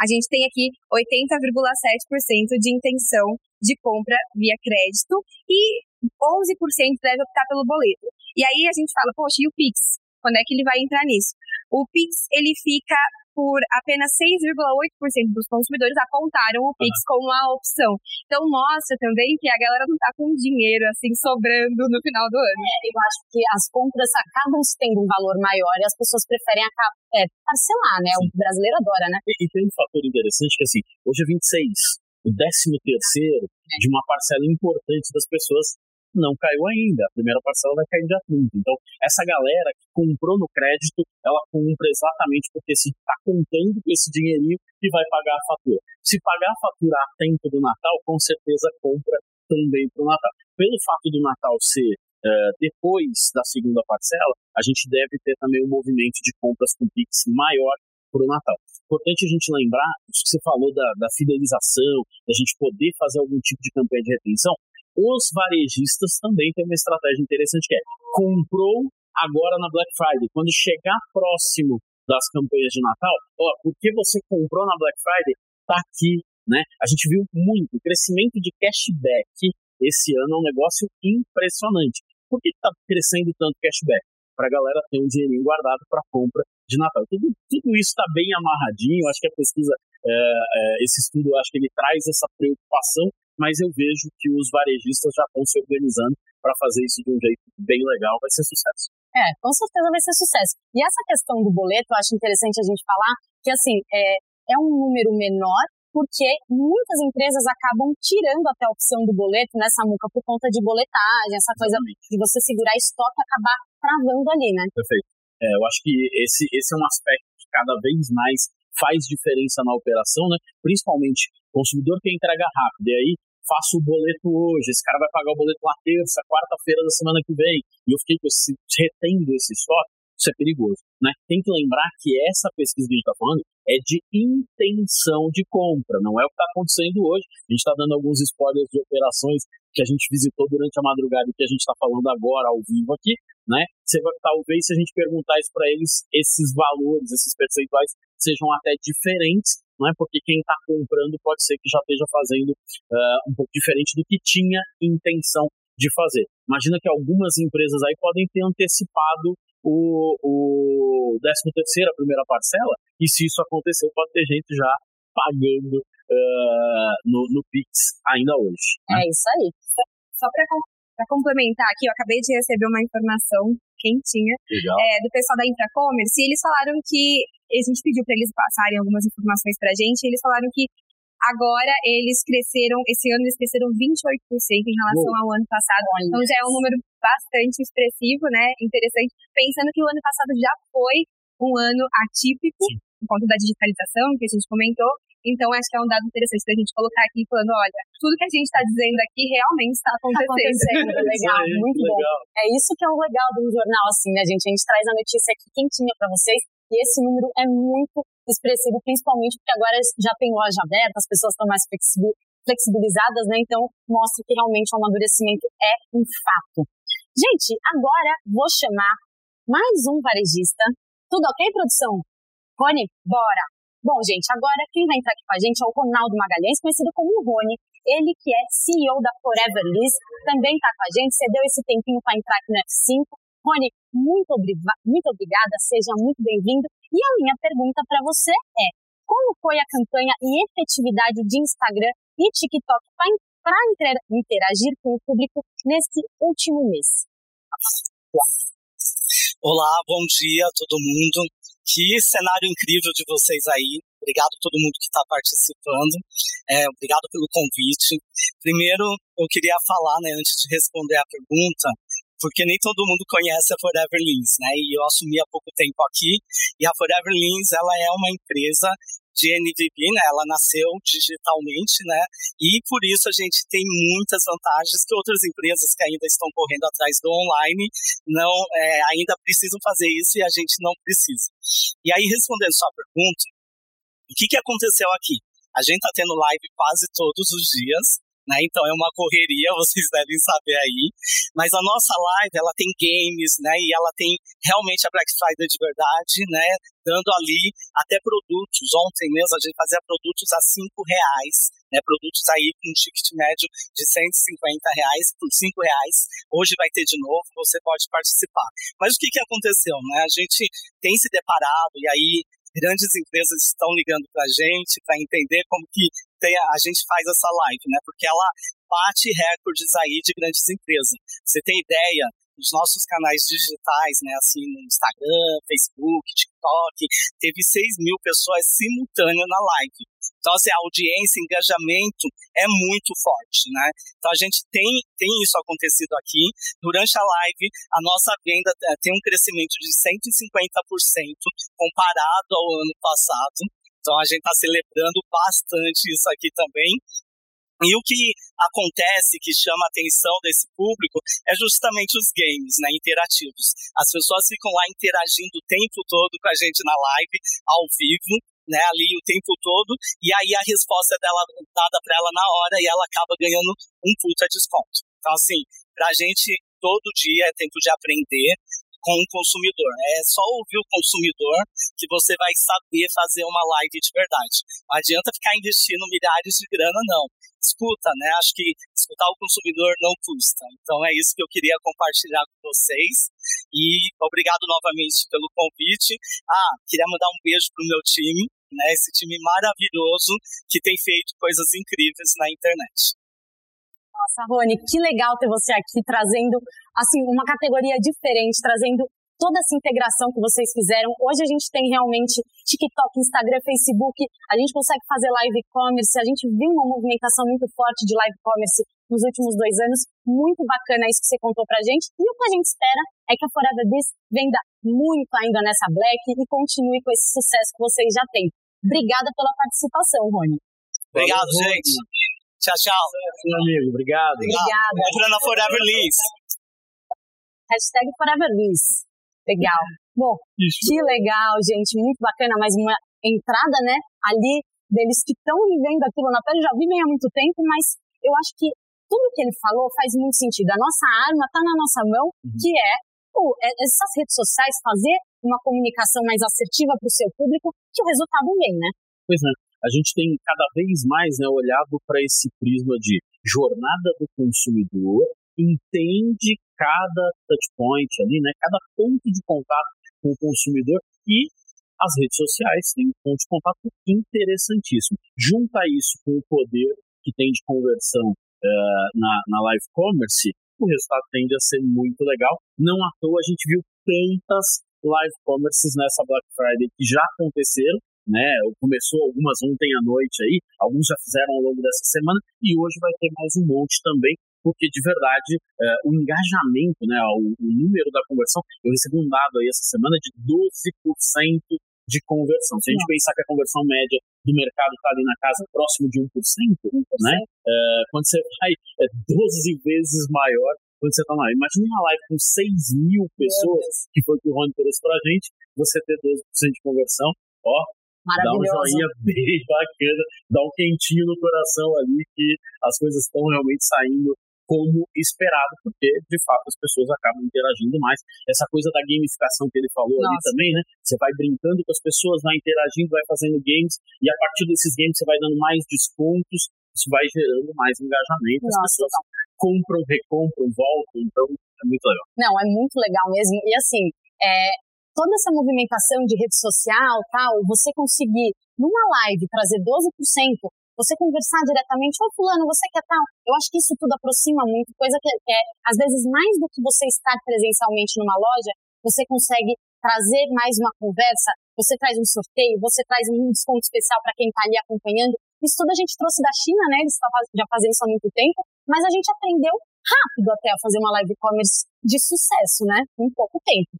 a gente tem aqui 80,7% de intenção de compra via crédito e 11% deve optar pelo boleto. E aí a gente fala, poxa, e o Pix? Quando é que ele vai entrar nisso? O Pix, ele fica por apenas 6,8% dos consumidores apontaram o Pix como uma opção. Então mostra também que a galera não está com dinheiro assim sobrando no final do ano. É, eu acho que as compras acabam tendo um valor maior e as pessoas preferem é, parcelar, né? Sim. O brasileiro adora, né? E, e, tem um fator interessante que assim, hoje é 26, o 13 terceiro é. de uma parcela importante das pessoas não caiu ainda. A primeira parcela vai cair dia 30. Então, essa galera que comprou no crédito, ela compra exatamente porque está contando com esse dinheirinho e vai pagar a fatura. Se pagar a fatura a tempo do Natal, com certeza compra também para o Natal. Pelo fato do Natal ser uh, depois da segunda parcela, a gente deve ter também um movimento de compras com Pix maior para o Natal. Importante a gente lembrar, isso que você falou da, da fidelização, da gente poder fazer algum tipo de campanha de retenção, os varejistas também têm uma estratégia interessante que é comprou agora na Black Friday. Quando chegar próximo das campanhas de Natal, ó, porque você comprou na Black Friday, tá aqui né? A gente viu muito o crescimento de cashback esse ano é um negócio impressionante. Por que está crescendo tanto cashback? Para a galera ter um dinheirinho guardado para compra de Natal. Tudo, tudo isso está bem amarradinho. Acho que a pesquisa, é, é, esse estudo, acho que ele traz essa preocupação, mas eu vejo que os varejistas já estão se organizando para fazer isso de um jeito bem legal. Vai ser sucesso. É, com certeza vai ser sucesso. E essa questão do boleto, eu acho interessante a gente falar que, assim, é, é um número menor, porque muitas empresas acabam tirando até a opção do boleto nessa muca por conta de boletagem, essa coisa de você segurar estoque e acabar travando ali, né? Perfeito. É, eu acho que esse, esse é um aspecto que cada vez mais faz diferença na operação, né? Principalmente o consumidor que entrega rápido. E aí, faço o boleto hoje, esse cara vai pagar o boleto na terça, quarta-feira da semana que vem, e eu fiquei retendo esse estoque, isso é perigoso. Né? Tem que lembrar que essa pesquisa que a gente está falando é de intenção de compra, não é o que está acontecendo hoje. A gente está dando alguns spoilers de operações que a gente visitou durante a madrugada e que a gente está falando agora ao vivo aqui, né? Você vai, talvez se a gente perguntar isso para eles, esses valores, esses percentuais sejam até diferentes, não é? Porque quem está comprando pode ser que já esteja fazendo uh, um pouco diferente do que tinha intenção de fazer. Imagina que algumas empresas aí podem ter antecipado o, o 13 terceiro, a primeira parcela, e se isso aconteceu, pode ter gente já pagando uh, no, no Pix ainda hoje. Né? É isso aí. Só para complementar aqui, eu acabei de receber uma informação quentinha é, do pessoal da Intracommerce, e eles falaram que a gente pediu para eles passarem algumas informações para a gente, e eles falaram que Agora eles cresceram, esse ano eles cresceram 28% em relação ao ano passado. Então já é um número bastante expressivo, né? Interessante. Pensando que o ano passado já foi um ano atípico, Sim. por conta da digitalização que a gente comentou. Então, acho que é um dado interessante da gente colocar aqui, falando, olha, tudo que a gente está dizendo aqui realmente está acontecendo. Está acontecendo, é legal, muito legal. bom. É isso que é o legal de um jornal assim, né, gente? A gente traz a notícia aqui quentinha para vocês e esse número é muito expressivo, principalmente porque agora já tem loja aberta, as pessoas estão mais flexibilizadas, né? Então mostra que realmente o amadurecimento é um fato. Gente, agora vou chamar mais um varejista. Tudo ok, produção? Rony, bora! Bom, gente, agora quem vai entrar aqui com a gente é o Ronaldo Magalhães, conhecido como Rony. Ele que é CEO da Forever Liz, também está com a gente, cedeu esse tempinho para entrar aqui no F5. Rony, muito, muito obrigada, seja muito bem-vindo. E a minha pergunta para você é: como foi a campanha e efetividade de Instagram e TikTok para interagir com o público nesse último mês? Olá, bom dia a todo mundo. Que cenário incrível de vocês aí. Obrigado a todo mundo que está participando. É, obrigado pelo convite. Primeiro, eu queria falar, né, antes de responder a pergunta, porque nem todo mundo conhece a Forever Lins, né? E eu assumi há pouco tempo aqui, e a Forever Lins, ela é uma empresa de NVB, né? Ela nasceu digitalmente, né? E por isso a gente tem muitas vantagens que outras empresas que ainda estão correndo atrás do online não é, ainda precisam fazer isso e a gente não precisa. E aí respondendo sua pergunta, o que que aconteceu aqui? A gente está tendo live quase todos os dias, né? Então é uma correria, vocês devem saber aí. Mas a nossa live, ela tem games, né? E ela tem realmente a Black Friday de verdade, né? Dando ali até produtos. Ontem mesmo a gente fazia produtos a cinco reais, né? Produtos aí com um ticket médio de 150 reais por cinco reais. Hoje vai ter de novo, você pode participar. Mas o que que aconteceu, né? A gente tem se deparado e aí grandes empresas estão ligando para a gente para entender como que tem, a gente faz essa live, né? Porque ela bate recordes aí de grandes empresas. Você tem ideia? Os nossos canais digitais, né, assim, no Instagram, Facebook, TikTok, teve 6 mil pessoas simultâneas na live. Então, assim, a audiência, engajamento é muito forte, né? Então, a gente tem, tem isso acontecido aqui. Durante a live, a nossa venda eh, tem um crescimento de 150% comparado ao ano passado. Então a gente está celebrando bastante isso aqui também. E o que acontece, que chama a atenção desse público, é justamente os games né, interativos. As pessoas ficam lá interagindo o tempo todo com a gente na live, ao vivo, né, ali o tempo todo, e aí a resposta dela dada para ela na hora e ela acaba ganhando um puta desconto. Então, assim, para a gente todo dia é tempo de aprender, com o consumidor. É só ouvir o consumidor que você vai saber fazer uma live de verdade. Não adianta ficar investindo milhares de grana, não. Escuta, né? Acho que escutar o consumidor não custa. Então é isso que eu queria compartilhar com vocês. E obrigado novamente pelo convite. Ah, queria mandar um beijo pro meu time, né? Esse time maravilhoso que tem feito coisas incríveis na internet. Nossa, Rony, que legal ter você aqui trazendo assim uma categoria diferente, trazendo toda essa integração que vocês fizeram. Hoje a gente tem realmente TikTok, Instagram, Facebook, a gente consegue fazer live e-commerce, a gente viu uma movimentação muito forte de live e-commerce nos últimos dois anos. Muito bacana isso que você contou pra gente. E o que a gente espera é que a Forever This venda muito ainda nessa Black e continue com esse sucesso que vocês já têm. Obrigada pela participação, Rony. Obrigado, gente. Tchau, tchau. Meu amigo, obrigado. Obrigada. Entra na Forever Liz. Hashtag Forever Liz. Legal. Bom, Isso. que legal, gente. Muito bacana. Mais uma entrada, né? Ali deles que estão vivendo aquilo na pele, já vivem há muito tempo, mas eu acho que tudo que ele falou faz muito sentido. A nossa arma está na nossa mão, uhum. que é oh, essas redes sociais, fazer uma comunicação mais assertiva para o seu público, que o resultado vem, né? Pois é a gente tem cada vez mais né, olhado para esse prisma de jornada do consumidor, entende cada touchpoint ali, né, cada ponto de contato com o consumidor e as redes sociais têm um ponto de contato interessantíssimo. Junta isso com o poder que tem de conversão uh, na, na live commerce, o resultado tende a ser muito legal. Não à toa a gente viu tantas live commerces nessa Black Friday que já aconteceram né? Começou algumas ontem à noite aí, alguns já fizeram ao longo dessa semana e hoje vai ter mais um monte também, porque de verdade é, o engajamento, né, o, o, número da conversão, eu recebi um dado aí essa semana de 12% de conversão. Se a gente pensar que a conversão média do mercado está ali na casa próximo de 1%, 1%. né? É, quando você vai é 12 vezes maior quando você está lá. Imagina uma live com 6 mil pessoas, que foi o que o Rony trouxe para a gente, você ter 12% de conversão, ó, Maravilhoso. Dá um joinha bem bacana, dá um quentinho no coração ali que as coisas estão realmente saindo como esperado, porque de fato as pessoas acabam interagindo mais. Essa coisa da gamificação que ele falou Nossa. ali também, né? Você vai brincando com as pessoas, vai interagindo, vai fazendo games, e a partir desses games você vai dando mais descontos, isso vai gerando mais engajamento. As Nossa, pessoas não. compram, recompram, voltam, então é muito legal. Não, é muito legal mesmo. E assim, é, toda essa movimentação de rede social, tal, você conseguir numa live trazer 12%, você conversar diretamente, ô fulano, você quer tal? Eu acho que isso tudo aproxima muito, coisa que é, às vezes, mais do que você estar presencialmente numa loja, você consegue trazer mais uma conversa, você traz um sorteio, você traz um desconto especial para quem está ali acompanhando. Isso tudo a gente trouxe da China, né? Eles estão já fazendo isso há muito tempo, mas a gente aprendeu rápido até a fazer uma live e-commerce de sucesso, né? Em pouco tempo.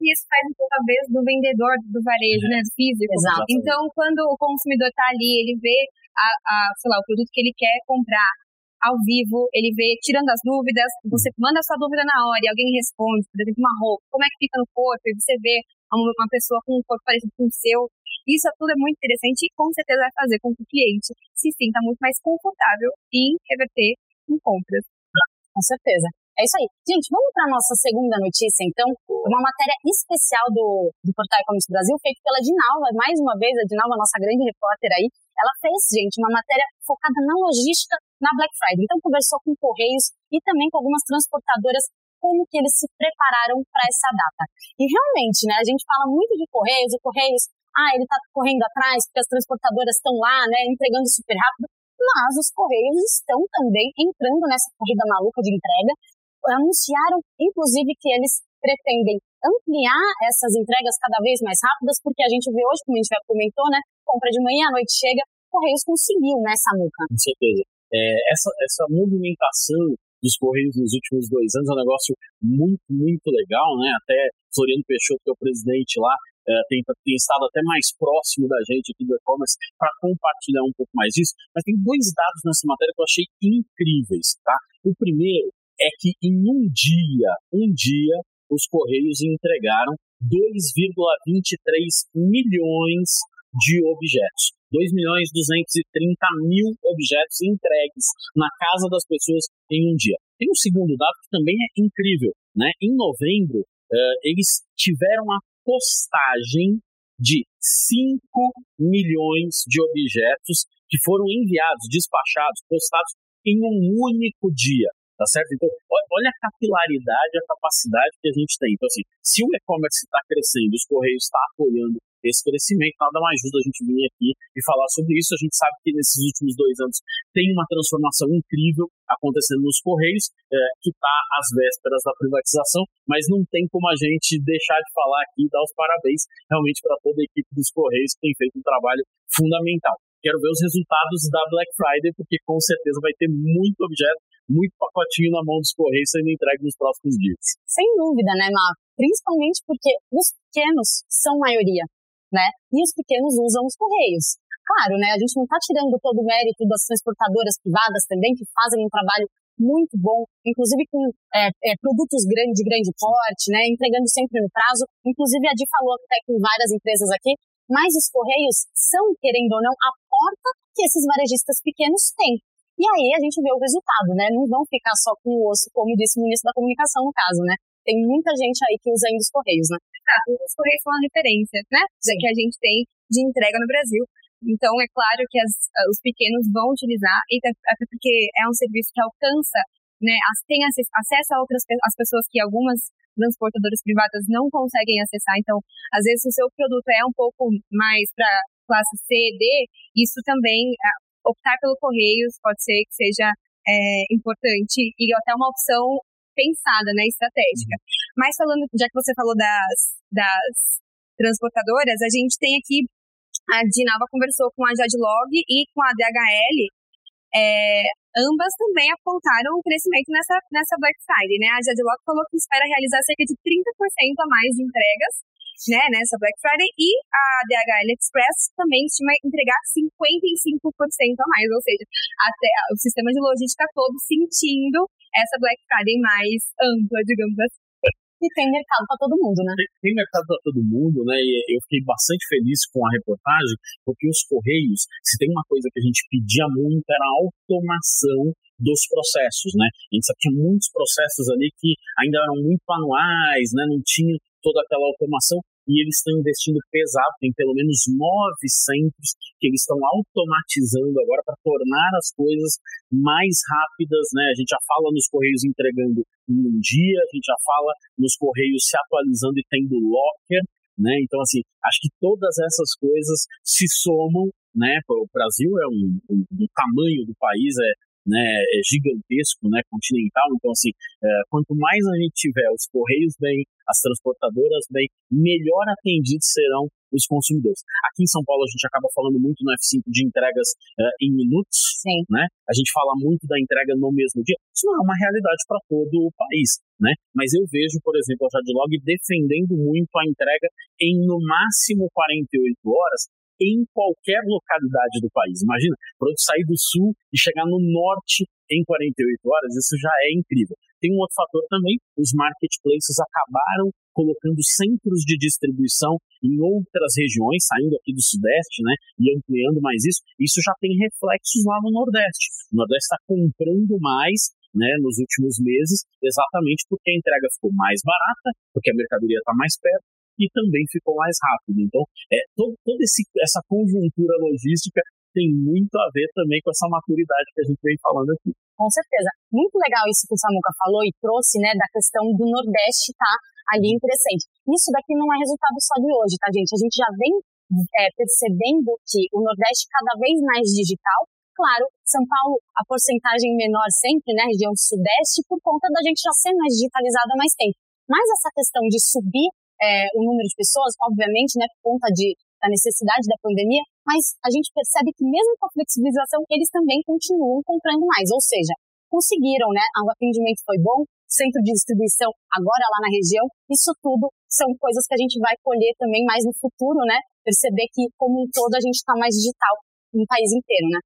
E isso faz talvez do vendedor do varejo, né, do físico. Exato. Então, quando o consumidor está ali, ele vê a, a, sei lá, o produto que ele quer comprar ao vivo, ele vê tirando as dúvidas, você manda a sua dúvida na hora e alguém responde, por exemplo, uma roupa, como é que fica no corpo, e você vê uma, uma pessoa com um corpo parecido com o seu. Isso tudo é muito interessante e com certeza vai fazer com que o cliente se sinta muito mais confortável em reverter em compras. Com certeza. É isso aí. Gente, vamos para nossa segunda notícia, então. Uma matéria especial do, do Portal E-Commerce Brasil, feita pela Dinalva, mais uma vez, a Dinalva, nossa grande repórter aí, ela fez, gente, uma matéria focada na logística na Black Friday. Então, conversou com Correios e também com algumas transportadoras como que eles se prepararam para essa data. E realmente, né, a gente fala muito de Correios, e Correios, ah, ele está correndo atrás porque as transportadoras estão lá, né, entregando super rápido, mas os Correios estão também entrando nessa corrida maluca de entrega anunciaram, inclusive, que eles pretendem ampliar essas entregas cada vez mais rápidas, porque a gente vê hoje, como a gente já comentou, né? Compra de manhã, à noite chega, Correios conseguiu né, muca. Com certeza. É, essa, essa movimentação dos Correios nos últimos dois anos é um negócio muito, muito legal, né? Até Floriano Peixoto, que é o presidente lá, é, tem, tem, estado até mais próximo da gente aqui do e-commerce para compartilhar um pouco mais disso. Mas tem dois dados nessa matéria que eu achei incríveis, tá? O primeiro é que em um dia, um dia, os Correios entregaram 2,23 milhões de objetos. 2 milhões 230 mil objetos entregues na casa das pessoas em um dia. Tem um segundo dado que também é incrível. Né? Em novembro, uh, eles tiveram a postagem de 5 milhões de objetos que foram enviados, despachados, postados em um único dia. Tá certo? Então, olha a capilaridade, a capacidade que a gente tem. Então, assim, se o e-commerce está crescendo, os Correios estão tá apoiando esse crescimento, nada mais ajuda a gente vir aqui e falar sobre isso. A gente sabe que nesses últimos dois anos tem uma transformação incrível acontecendo nos Correios, é, que está às vésperas da privatização, mas não tem como a gente deixar de falar aqui e dar os parabéns realmente para toda a equipe dos Correios que tem feito um trabalho fundamental. Quero ver os resultados da Black Friday, porque com certeza vai ter muito objeto muito pacotinho na mão dos Correios sendo entregue nos próximos dias. Sem dúvida, né, Marco? Principalmente porque os pequenos são maioria, né? E os pequenos usam os Correios. Claro, né? A gente não está tirando todo o mérito das transportadoras privadas também, que fazem um trabalho muito bom, inclusive com é, é, produtos grande, de grande porte, né? Entregando sempre no prazo. Inclusive, a Di falou até com várias empresas aqui, mas os Correios são, querendo ou não, a porta que esses varejistas pequenos têm. E aí a gente vê o resultado, né? Não vão ficar só com o osso, como disse o ministro da Comunicação, no caso, né? Tem muita gente aí que usa ainda os Correios, né? Ah, os Correios são a referência, né? Sim. Que a gente tem de entrega no Brasil. Então, é claro que as, os pequenos vão utilizar, até porque é um serviço que alcança, né, tem acesso a outras as pessoas que algumas transportadoras privadas não conseguem acessar. Então, às vezes, o seu produto é um pouco mais para classe C, D, isso também optar pelo Correios pode ser que seja é, importante e até uma opção pensada, né, estratégica. Mas falando, já que você falou das, das transportadoras, a gente tem aqui, a Dinava conversou com a Jadlog e com a DHL, é, ambas também apontaram um crescimento nessa, nessa Black Friday, né? A Jadlog falou que espera realizar cerca de 30% a mais de entregas né, nessa Black Friday, e a DHL Express também estima entregar 55% a mais, ou seja, até o sistema de logística todo sentindo essa Black Friday mais ampla, digamos assim. E tem mercado para todo mundo, né? Tem, tem mercado para todo mundo, né? E eu fiquei bastante feliz com a reportagem, porque os Correios, se tem uma coisa que a gente pedia muito, era a automação dos processos, né? A gente sabe que tinha muitos processos ali que ainda eram muito manuais, né? Não tinha toda aquela automação e eles estão investindo pesado, tem pelo menos nove centros que eles estão automatizando agora para tornar as coisas mais rápidas, né? A gente já fala nos Correios entregando em um dia, a gente já fala nos Correios se atualizando e tendo locker, né? Então, assim, acho que todas essas coisas se somam, né? O Brasil é um, um, um tamanho do país é né, é gigantesco, né, continental. Então, assim, é, quanto mais a gente tiver os correios bem, as transportadoras bem, melhor atendidos serão os consumidores. Aqui em São Paulo a gente acaba falando muito no F5 de entregas é, em minutos, Sim. né? A gente fala muito da entrega no mesmo dia. Isso não é uma realidade para todo o país, né? Mas eu vejo, por exemplo, a Jadlog defendendo muito a entrega em no máximo 48 horas em qualquer localidade do país. Imagina, produto sair do sul e chegar no norte em 48 horas, isso já é incrível. Tem um outro fator também, os marketplaces acabaram colocando centros de distribuição em outras regiões, saindo aqui do Sudeste, né, e ampliando mais isso. Isso já tem reflexos lá no Nordeste. O Nordeste está comprando mais né, nos últimos meses, exatamente porque a entrega ficou mais barata, porque a mercadoria está mais perto e também ficou mais rápido. Então, é, todo, toda essa conjuntura logística tem muito a ver também com essa maturidade que a gente vem falando aqui. Com certeza. Muito legal isso que o Samuca falou e trouxe, né, da questão do Nordeste tá ali crescente. Isso daqui não é resultado só de hoje, tá, gente? A gente já vem é, percebendo que o Nordeste cada vez mais digital. Claro, São Paulo, a porcentagem menor sempre, né, região Sudeste, por conta da gente já ser mais digitalizada há mais tempo. Mas essa questão de subir é, o número de pessoas, obviamente, né, por conta de, da necessidade da pandemia, mas a gente percebe que mesmo com a flexibilização, eles também continuam comprando mais, ou seja, conseguiram, né, o atendimento foi bom, centro de distribuição agora lá na região, isso tudo são coisas que a gente vai colher também mais no futuro, né, perceber que como um todo a gente está mais digital no país inteiro, né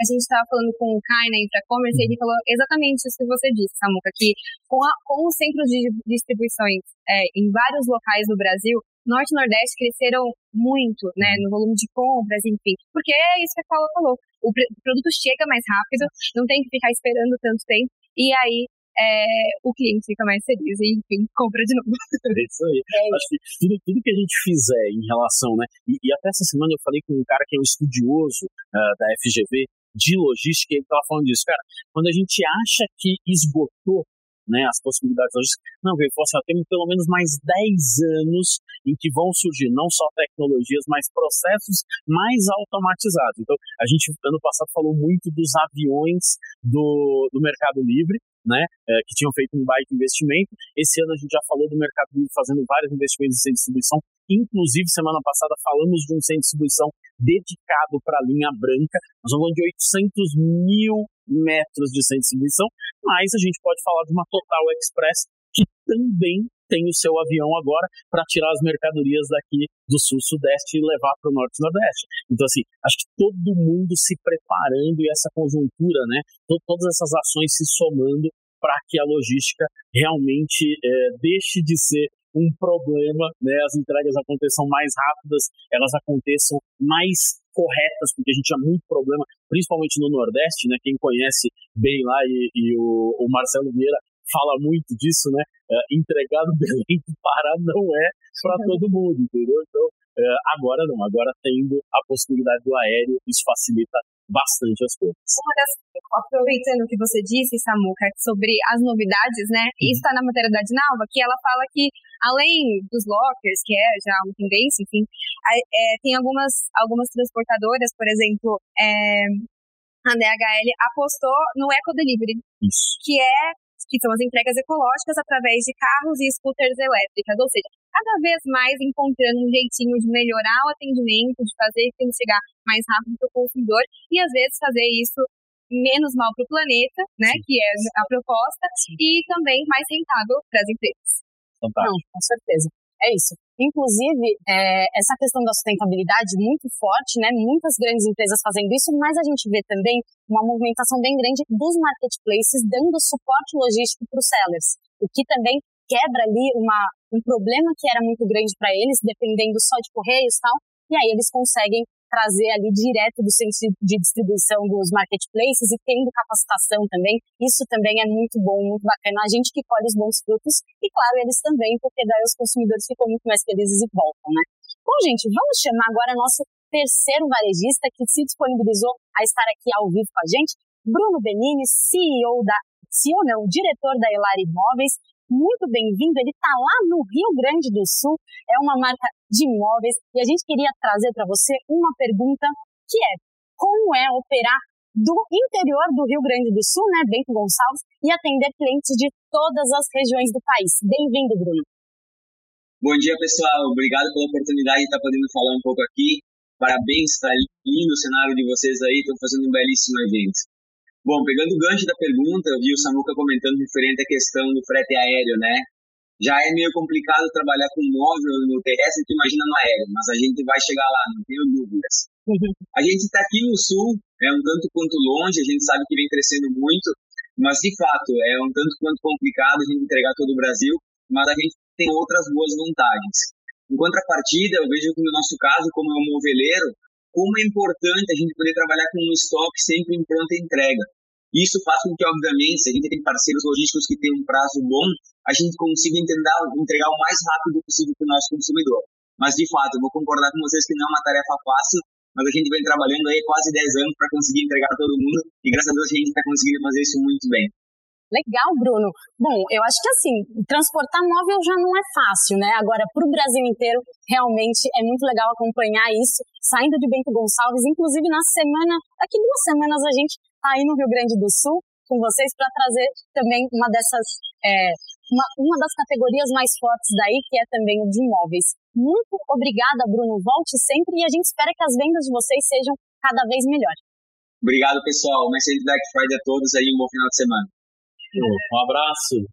a gente estava falando com o Kai na Infracommerce e ele falou exatamente isso que você disse, Samuca, que com, a, com os centros de distribuições é, em vários locais do Brasil, Norte e Nordeste cresceram muito, né, no volume de compras, enfim, porque é isso que a Paula falou, o, o produto chega mais rápido, não tem que ficar esperando tanto tempo, e aí é, o cliente fica mais feliz e, enfim, compra de novo. É isso aí. É Acho que tudo, tudo que a gente fizer em relação, né? E, e, até essa semana eu falei com um cara que é um estudioso uh, da FGV de logística, ele estava falando disso. Cara, quando a gente acha que esgotou né, as possibilidades logísticas. Não, ele falou assim, ó, temos pelo menos mais 10 anos em que vão surgir não só tecnologias, mas processos mais automatizados. Então, a gente, ano passado, falou muito dos aviões do, do Mercado Livre, né, é, que tinham feito um baita investimento. Esse ano a gente já falou do Mercado Livre fazendo vários investimentos em distribuição. Inclusive, semana passada falamos de um centro de distribuição dedicado para a linha branca. Nós vamos de 800 mil metros de centro de distribuição, mas a gente pode falar de uma Total Express que também tem o seu avião agora para tirar as mercadorias daqui do sul-sudeste e levar para o norte-nordeste. Então, assim, acho que todo mundo se preparando e essa conjuntura, né, todas essas ações se somando para que a logística realmente é, deixe de ser um problema, né, as entregas aconteçam mais rápidas, elas aconteçam mais corretas, porque a gente tinha muito problema, principalmente no Nordeste, né? Quem conhece bem lá e, e o, o, Marcelo Vieira fala muito disso, né? É, entregar no Belém do Pará não é para todo mundo, entendeu? Então, é, agora não, agora tendo a possibilidade do aéreo, isso facilita bastante as coisas. Aproveitando o que você disse, Samuca, sobre as novidades, né? Isso está na matéria da Dinalva, que ela fala que, além dos lockers, que é já uma tendência, enfim, é, tem algumas, algumas transportadoras, por exemplo, é, a DHL apostou no Eco Delivery, Isso. que é que são as entregas ecológicas através de carros e scooters elétricas, ou seja, cada vez mais encontrando um jeitinho de melhorar o atendimento, de fazer que chegar mais rápido para o consumidor e às vezes fazer isso menos mal para o planeta, né, Sim. que é a proposta, Sim. e também mais rentável para as empresas. Fantástico. Não, com certeza. É isso. Inclusive, é, essa questão da sustentabilidade muito forte, né? Muitas grandes empresas fazendo isso, mas a gente vê também uma movimentação bem grande dos marketplaces dando suporte logístico para os sellers, o que também quebra ali uma, um problema que era muito grande para eles, dependendo só de correios e tal, e aí eles conseguem trazer ali direto do centro de distribuição dos marketplaces e tendo capacitação também. Isso também é muito bom, muito bacana. A gente que colhe os bons frutos e, claro, eles também, porque daí os consumidores ficam muito mais felizes e voltam, né? Bom, gente, vamos chamar agora nosso terceiro varejista que se disponibilizou a estar aqui ao vivo com a gente, Bruno Benini, CEO da CEO não, diretor da Elar Imóveis, muito bem-vindo. Ele está lá no Rio Grande do Sul, é uma marca de imóveis e a gente queria trazer para você uma pergunta que é como é operar do interior do Rio Grande do Sul, né, Bento Gonçalves, e atender clientes de todas as regiões do país. Bem-vindo, Bruno. Bom dia, pessoal. Obrigado pela oportunidade de estar podendo falar um pouco aqui. Parabéns, está lindo o cenário de vocês aí, estão fazendo um belíssimo evento. Bom, pegando o gancho da pergunta, eu vi o Samuca comentando referente à questão do frete aéreo, né? Já é meio complicado trabalhar com móvel no terrestre, tu imagina no aéreo, mas a gente vai chegar lá, não tenho dúvidas. A gente está aqui no sul, é um tanto quanto longe, a gente sabe que vem crescendo muito, mas de fato é um tanto quanto complicado a gente entregar todo o Brasil, mas a gente tem outras boas vontades. Em contrapartida, eu vejo que no nosso caso, como é um moveleiro, como é importante a gente poder trabalhar com um estoque sempre em pronta entrega. Isso faz com que, obviamente, se a gente tem parceiros logísticos que têm um prazo bom, a gente consiga entregar, entregar o mais rápido possível para o nosso consumidor. Mas, de fato, eu vou concordar com vocês que não é uma tarefa fácil, mas a gente vem trabalhando aí quase 10 anos para conseguir entregar todo mundo e, graças a Deus, a gente está conseguindo fazer isso muito bem. Legal, Bruno. Bom, eu acho que assim, transportar móvel já não é fácil, né? Agora, para o Brasil inteiro, realmente é muito legal acompanhar isso. Saindo de Bento Gonçalves, inclusive na semana, daqui duas semanas a gente está aí no Rio Grande do Sul com vocês para trazer também uma dessas, é, uma, uma das categorias mais fortes daí, que é também o de imóveis. Muito obrigada, Bruno. Volte sempre e a gente espera que as vendas de vocês sejam cada vez melhores. Obrigado, pessoal. Uma excelente Black Friday a todos aí, um bom final de semana. Um abraço.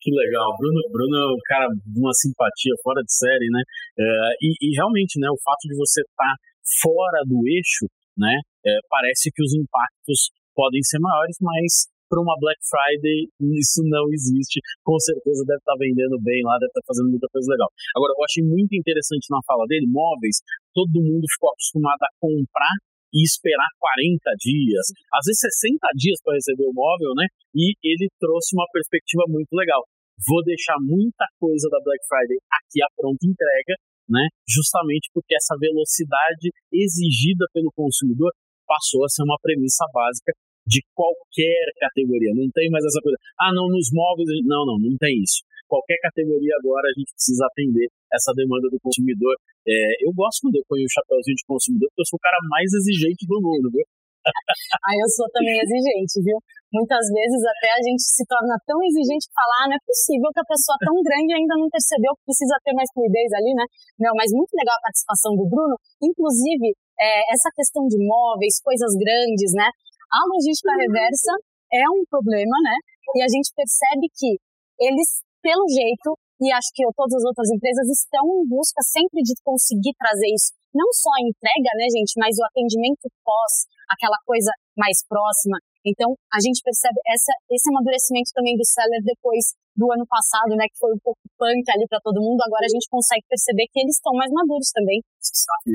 Que legal. Bruno, Bruno é um cara de uma simpatia fora de série, né? É, e, e, realmente, né, o fato de você estar tá fora do eixo, né, é, parece que os impactos podem ser maiores, mas para uma Black Friday isso não existe. Com certeza deve estar tá vendendo bem lá, deve estar tá fazendo muita coisa legal. Agora, eu achei muito interessante na fala dele, móveis, todo mundo ficou acostumado a comprar e esperar 40 dias, às vezes 60 dias para receber o móvel, né? E ele trouxe uma perspectiva muito legal. Vou deixar muita coisa da Black Friday aqui à pronta entrega, né? Justamente porque essa velocidade exigida pelo consumidor passou a ser uma premissa básica de qualquer categoria. Não tem mais essa coisa. Ah, não, nos móveis. Não, não, não tem isso. Qualquer categoria agora a gente precisa atender essa demanda do consumidor. É, eu gosto quando eu ponho o chapéuzinho de consumidor, porque eu sou o cara mais exigente do mundo, viu? ah, eu sou também exigente, viu? Muitas vezes até a gente se torna tão exigente que falar, ah, não é possível que a pessoa tão grande ainda não percebeu que precisa ter mais fluidez ali, né? Não, mas muito legal a participação do Bruno. Inclusive, é, essa questão de móveis, coisas grandes, né? A logística reversa é um problema, né? E a gente percebe que eles, pelo jeito, e acho que todas as outras empresas estão em busca sempre de conseguir trazer isso. Não só a entrega, né, gente, mas o atendimento pós, aquela coisa mais próxima. Então, a gente percebe essa, esse amadurecimento também do seller depois do ano passado, né, que foi um pouco punk ali para todo mundo, agora a gente consegue perceber que eles estão mais maduros também. Você sabe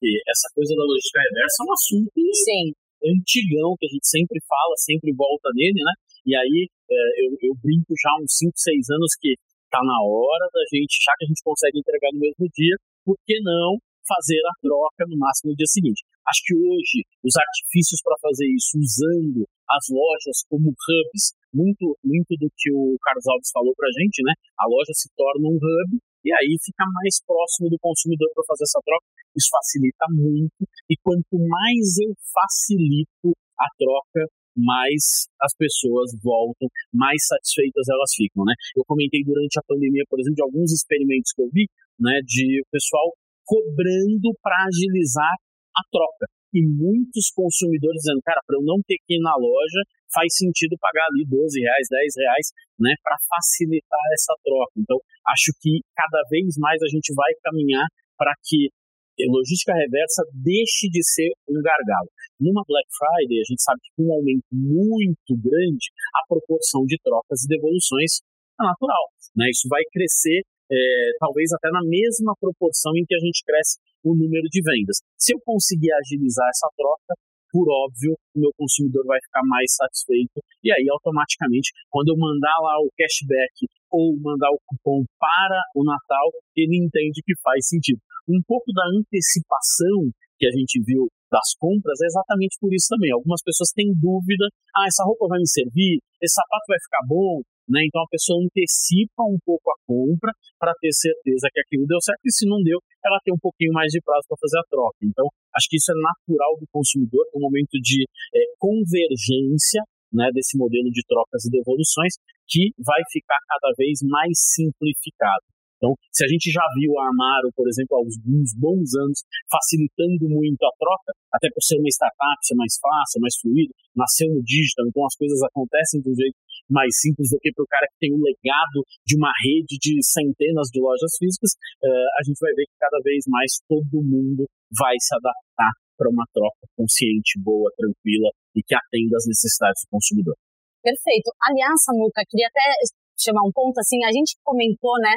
que essa coisa da logística reversa é um assunto Sim. antigão, que a gente sempre fala, sempre volta nele, né? E aí é, eu, eu brinco já há uns 5, 6 anos que tá na hora da gente, já que a gente consegue entregar no mesmo dia, por que não fazer a troca no máximo no dia seguinte. Acho que hoje os artifícios para fazer isso, usando as lojas como hubs, muito, muito do que o Carlos Alves falou para a gente, né? A loja se torna um hub e aí fica mais próximo do consumidor para fazer essa troca. Isso facilita muito e quanto mais eu facilito a troca, mais as pessoas voltam, mais satisfeitas elas ficam, né? Eu comentei durante a pandemia, por exemplo, de alguns experimentos que eu vi, né, de pessoal cobrando para agilizar a troca. E muitos consumidores dizendo, cara, para eu não ter que ir na loja, faz sentido pagar ali 12 reais, 10 reais, né, para facilitar essa troca. Então, acho que cada vez mais a gente vai caminhar para que logística reversa deixe de ser um gargalo. Numa Black Friday, a gente sabe que com um aumento muito grande, a proporção de trocas e devoluções é natural. Né? Isso vai crescer é, talvez até na mesma proporção em que a gente cresce o número de vendas. Se eu conseguir agilizar essa troca, por óbvio, o meu consumidor vai ficar mais satisfeito e aí automaticamente, quando eu mandar lá o cashback ou mandar o cupom para o Natal, ele entende que faz sentido. Um pouco da antecipação que a gente viu das compras é exatamente por isso também. Algumas pessoas têm dúvida: ah, essa roupa vai me servir, esse sapato vai ficar bom, né? Então a pessoa antecipa um pouco a compra para ter certeza que aquilo deu certo e se não deu, ela tem um pouquinho mais de prazo para fazer a troca. Então acho que isso é natural do consumidor, no momento de é, convergência né, desse modelo de trocas e devoluções, que vai ficar cada vez mais simplificado. Então, se a gente já viu a Amaro, por exemplo, há alguns bons anos, facilitando muito a troca, até por ser uma startup, ser mais fácil, mais fluido, nasceu no digital, então as coisas acontecem de um jeito mais simples do que para o cara que tem um legado de uma rede de centenas de lojas físicas, uh, a gente vai ver que cada vez mais todo mundo vai se adaptar para uma troca consciente, boa, tranquila e que atenda às necessidades do consumidor. Perfeito. Aliás, Samuca, queria até chamar um ponto assim, a gente comentou, né,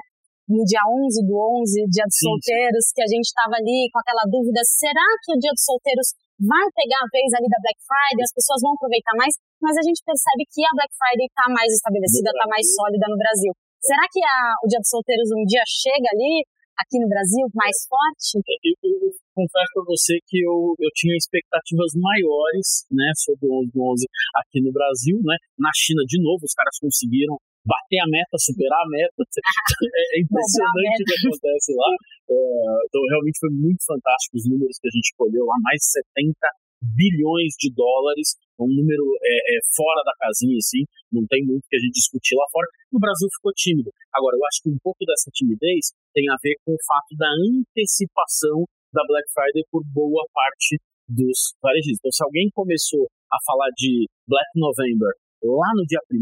no dia 11 do 11, dia dos sim, solteiros, sim. que a gente estava ali com aquela dúvida, será que o dia dos solteiros vai pegar a vez ali da Black Friday, as pessoas vão aproveitar mais? Mas a gente percebe que a Black Friday está mais estabelecida, está mais sólida no Brasil. Será que a, o dia dos solteiros um dia chega ali, aqui no Brasil, mais forte? Eu, eu, eu confesso para você que eu, eu tinha expectativas maiores né, sobre o 11 do 11 aqui no Brasil. Né? Na China, de novo, os caras conseguiram bater a meta, superar a meta. é, é impressionante o que acontece lá. É, então, realmente foi muito fantástico os números que a gente escolheu lá, mais de 70 bilhões de dólares, um número é, é, fora da casinha, assim, não tem muito que a gente discutir lá fora. No Brasil ficou tímido. Agora, eu acho que um pouco dessa timidez tem a ver com o fato da antecipação da Black Friday por boa parte dos varejistas. Então, se alguém começou a falar de Black November lá no dia 1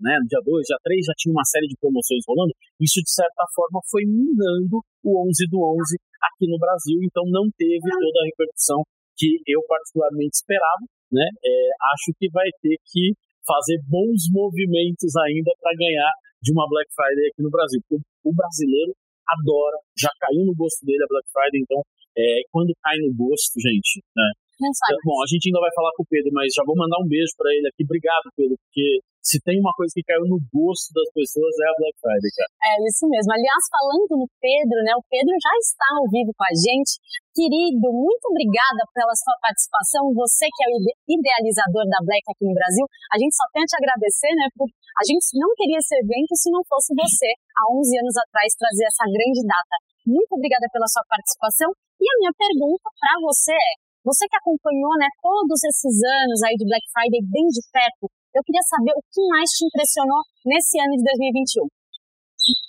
né, no dia 2, dia 3, já tinha uma série de promoções rolando, isso de certa forma foi minando o 11 do 11 aqui no Brasil, então não teve toda a repercussão que eu particularmente esperava, né, é, acho que vai ter que fazer bons movimentos ainda para ganhar de uma Black Friday aqui no Brasil, porque o brasileiro adora, já caiu no gosto dele a Black Friday, então é, quando cai no gosto, gente, né, Não sabe. Bom, a gente ainda vai falar com o Pedro, mas já vou mandar um beijo para ele aqui. Obrigado, Pedro, porque se tem uma coisa que caiu no gosto das pessoas é a Black Friday, cara. É isso mesmo. Aliás, falando no Pedro, né? O Pedro já está ao vivo com a gente. Querido, muito obrigada pela sua participação. Você que é o idealizador da Black aqui no Brasil, a gente só tem a te agradecer, né? Por a gente não queria esse evento se não fosse você, há 11 anos atrás, trazer essa grande data. Muito obrigada pela sua participação. E a minha pergunta para você é: você que acompanhou né, todos esses anos aí de Black Friday bem de perto, eu queria saber o que mais te impressionou nesse ano de 2021.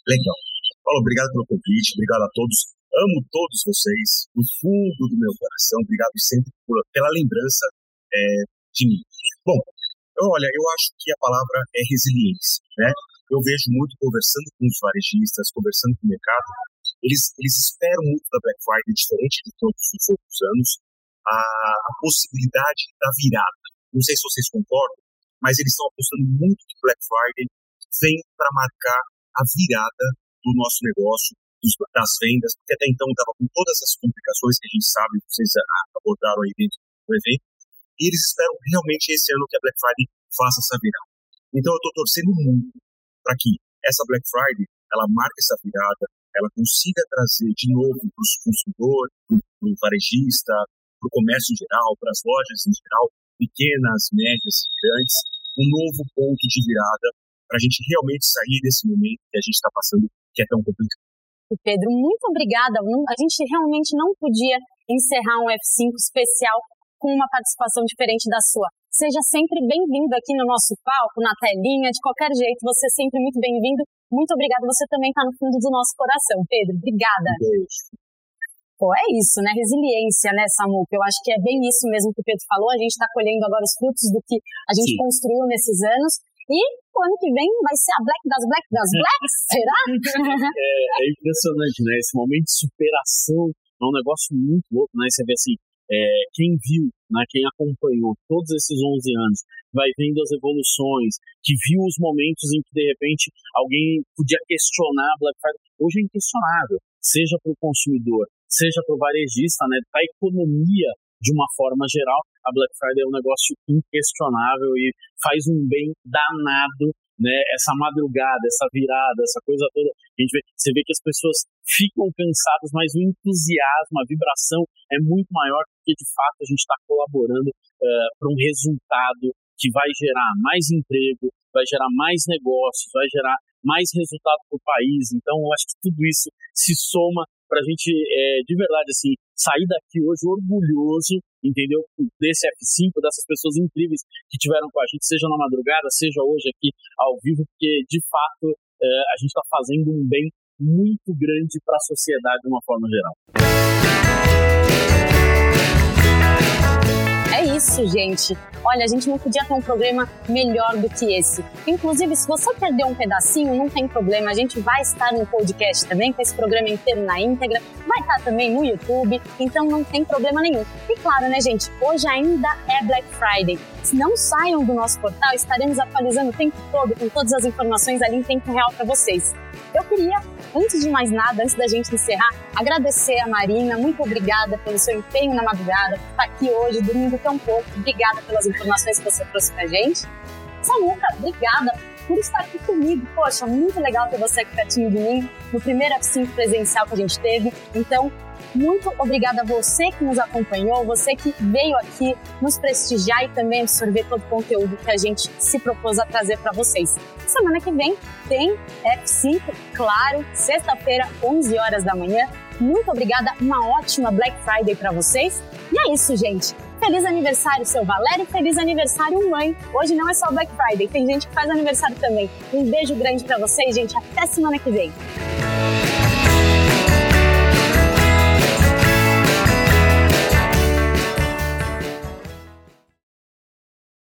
Legal. Paulo, obrigado pelo convite, obrigado a todos. Amo todos vocês, do fundo do meu coração. Obrigado sempre por, pela lembrança é, de mim. Bom, olha, eu acho que a palavra é resiliência, né? Eu vejo muito conversando com os varejistas, conversando com o mercado, eles, eles esperam muito da Black Friday, diferente de todos os outros anos, a, a possibilidade da virada. Não sei se vocês concordam, mas eles estão apostando muito que Black Friday vem para marcar a virada do nosso negócio, das vendas, porque até então estava com todas as complicações que a gente sabe, vocês abordaram aí dentro do evento, e eles esperam realmente esse ano que a Black Friday faça essa virada. Então eu estou torcendo muito para que essa Black Friday ela marque essa virada, ela consiga trazer de novo para os consumidores, para o varejista, para o comércio em geral, para as lojas em geral, pequenas, médias, grandes, um novo ponto de virada para a gente realmente sair desse momento que a gente está passando, que é tão complicado. Pedro, muito obrigada. A gente realmente não podia encerrar um F5 especial com uma participação diferente da sua. Seja sempre bem-vindo aqui no nosso palco, na telinha, de qualquer jeito, você é sempre muito bem-vindo. Muito obrigada, você também está no fundo do nosso coração, Pedro. Obrigada. Beijo. Pô, é isso, né? Resiliência, né, Samuca? Eu acho que é bem isso mesmo que o Pedro falou. A gente está colhendo agora os frutos do que a gente Sim. construiu nesses anos. E o ano que vem vai ser a Black das Black das Blacks, será? é, é, impressionante, né? Esse momento de superação é um negócio muito louco, né? Você vê assim, é, quem viu, né, quem acompanhou todos esses 11 anos, vai vendo as evoluções, que viu os momentos em que de repente alguém podia questionar a Black Friday. Hoje é inquestionável, seja para o consumidor, seja para o varejista, né, para a economia de uma forma geral, a Black Friday é um negócio inquestionável e faz um bem danado, né? Essa madrugada, essa virada, essa coisa toda. A gente vê, você vê que as pessoas ficam cansadas, mas o entusiasmo, a vibração é muito maior porque de fato a gente está colaborando uh, para um resultado que vai gerar mais emprego, vai gerar mais negócios, vai gerar mais resultado para o país. Então, eu acho que tudo isso se soma para a gente, é, de verdade, assim, sair daqui hoje orgulhoso, entendeu? Desse F5, dessas pessoas incríveis que tiveram com a gente, seja na madrugada, seja hoje aqui ao vivo, porque de fato é, a gente está fazendo um bem muito grande para a sociedade de uma forma geral. Isso, gente. Olha, a gente não podia ter um programa melhor do que esse. Inclusive, se você perdeu um pedacinho, não tem problema. A gente vai estar no podcast também, com esse programa inteiro na íntegra. Vai estar também no YouTube, então não tem problema nenhum. E claro, né, gente? Hoje ainda é Black Friday. Se não saiam do nosso portal, estaremos atualizando o tempo todo com todas as informações ali em tempo real para vocês. Eu queria, antes de mais nada, antes da gente encerrar, agradecer a Marina. Muito obrigada pelo seu empenho na madrugada, por estar aqui hoje, dormindo tão pouco. Obrigada pelas informações que você trouxe pra gente. Samuca, obrigada por estar aqui comigo. Poxa, muito legal ter você aqui pertinho de mim no primeiro F5 presencial que a gente teve. Então, muito obrigada a você que nos acompanhou, você que veio aqui nos prestigiar e também absorver todo o conteúdo que a gente se propôs a trazer para vocês. Semana que vem tem F5, claro, sexta-feira, 11 horas da manhã. Muito obrigada, uma ótima Black Friday para vocês. E é isso, gente. Feliz aniversário, seu Valério. Feliz aniversário, mãe. Hoje não é só Black Friday, tem gente que faz aniversário também. Um beijo grande para vocês, gente. Até semana que vem.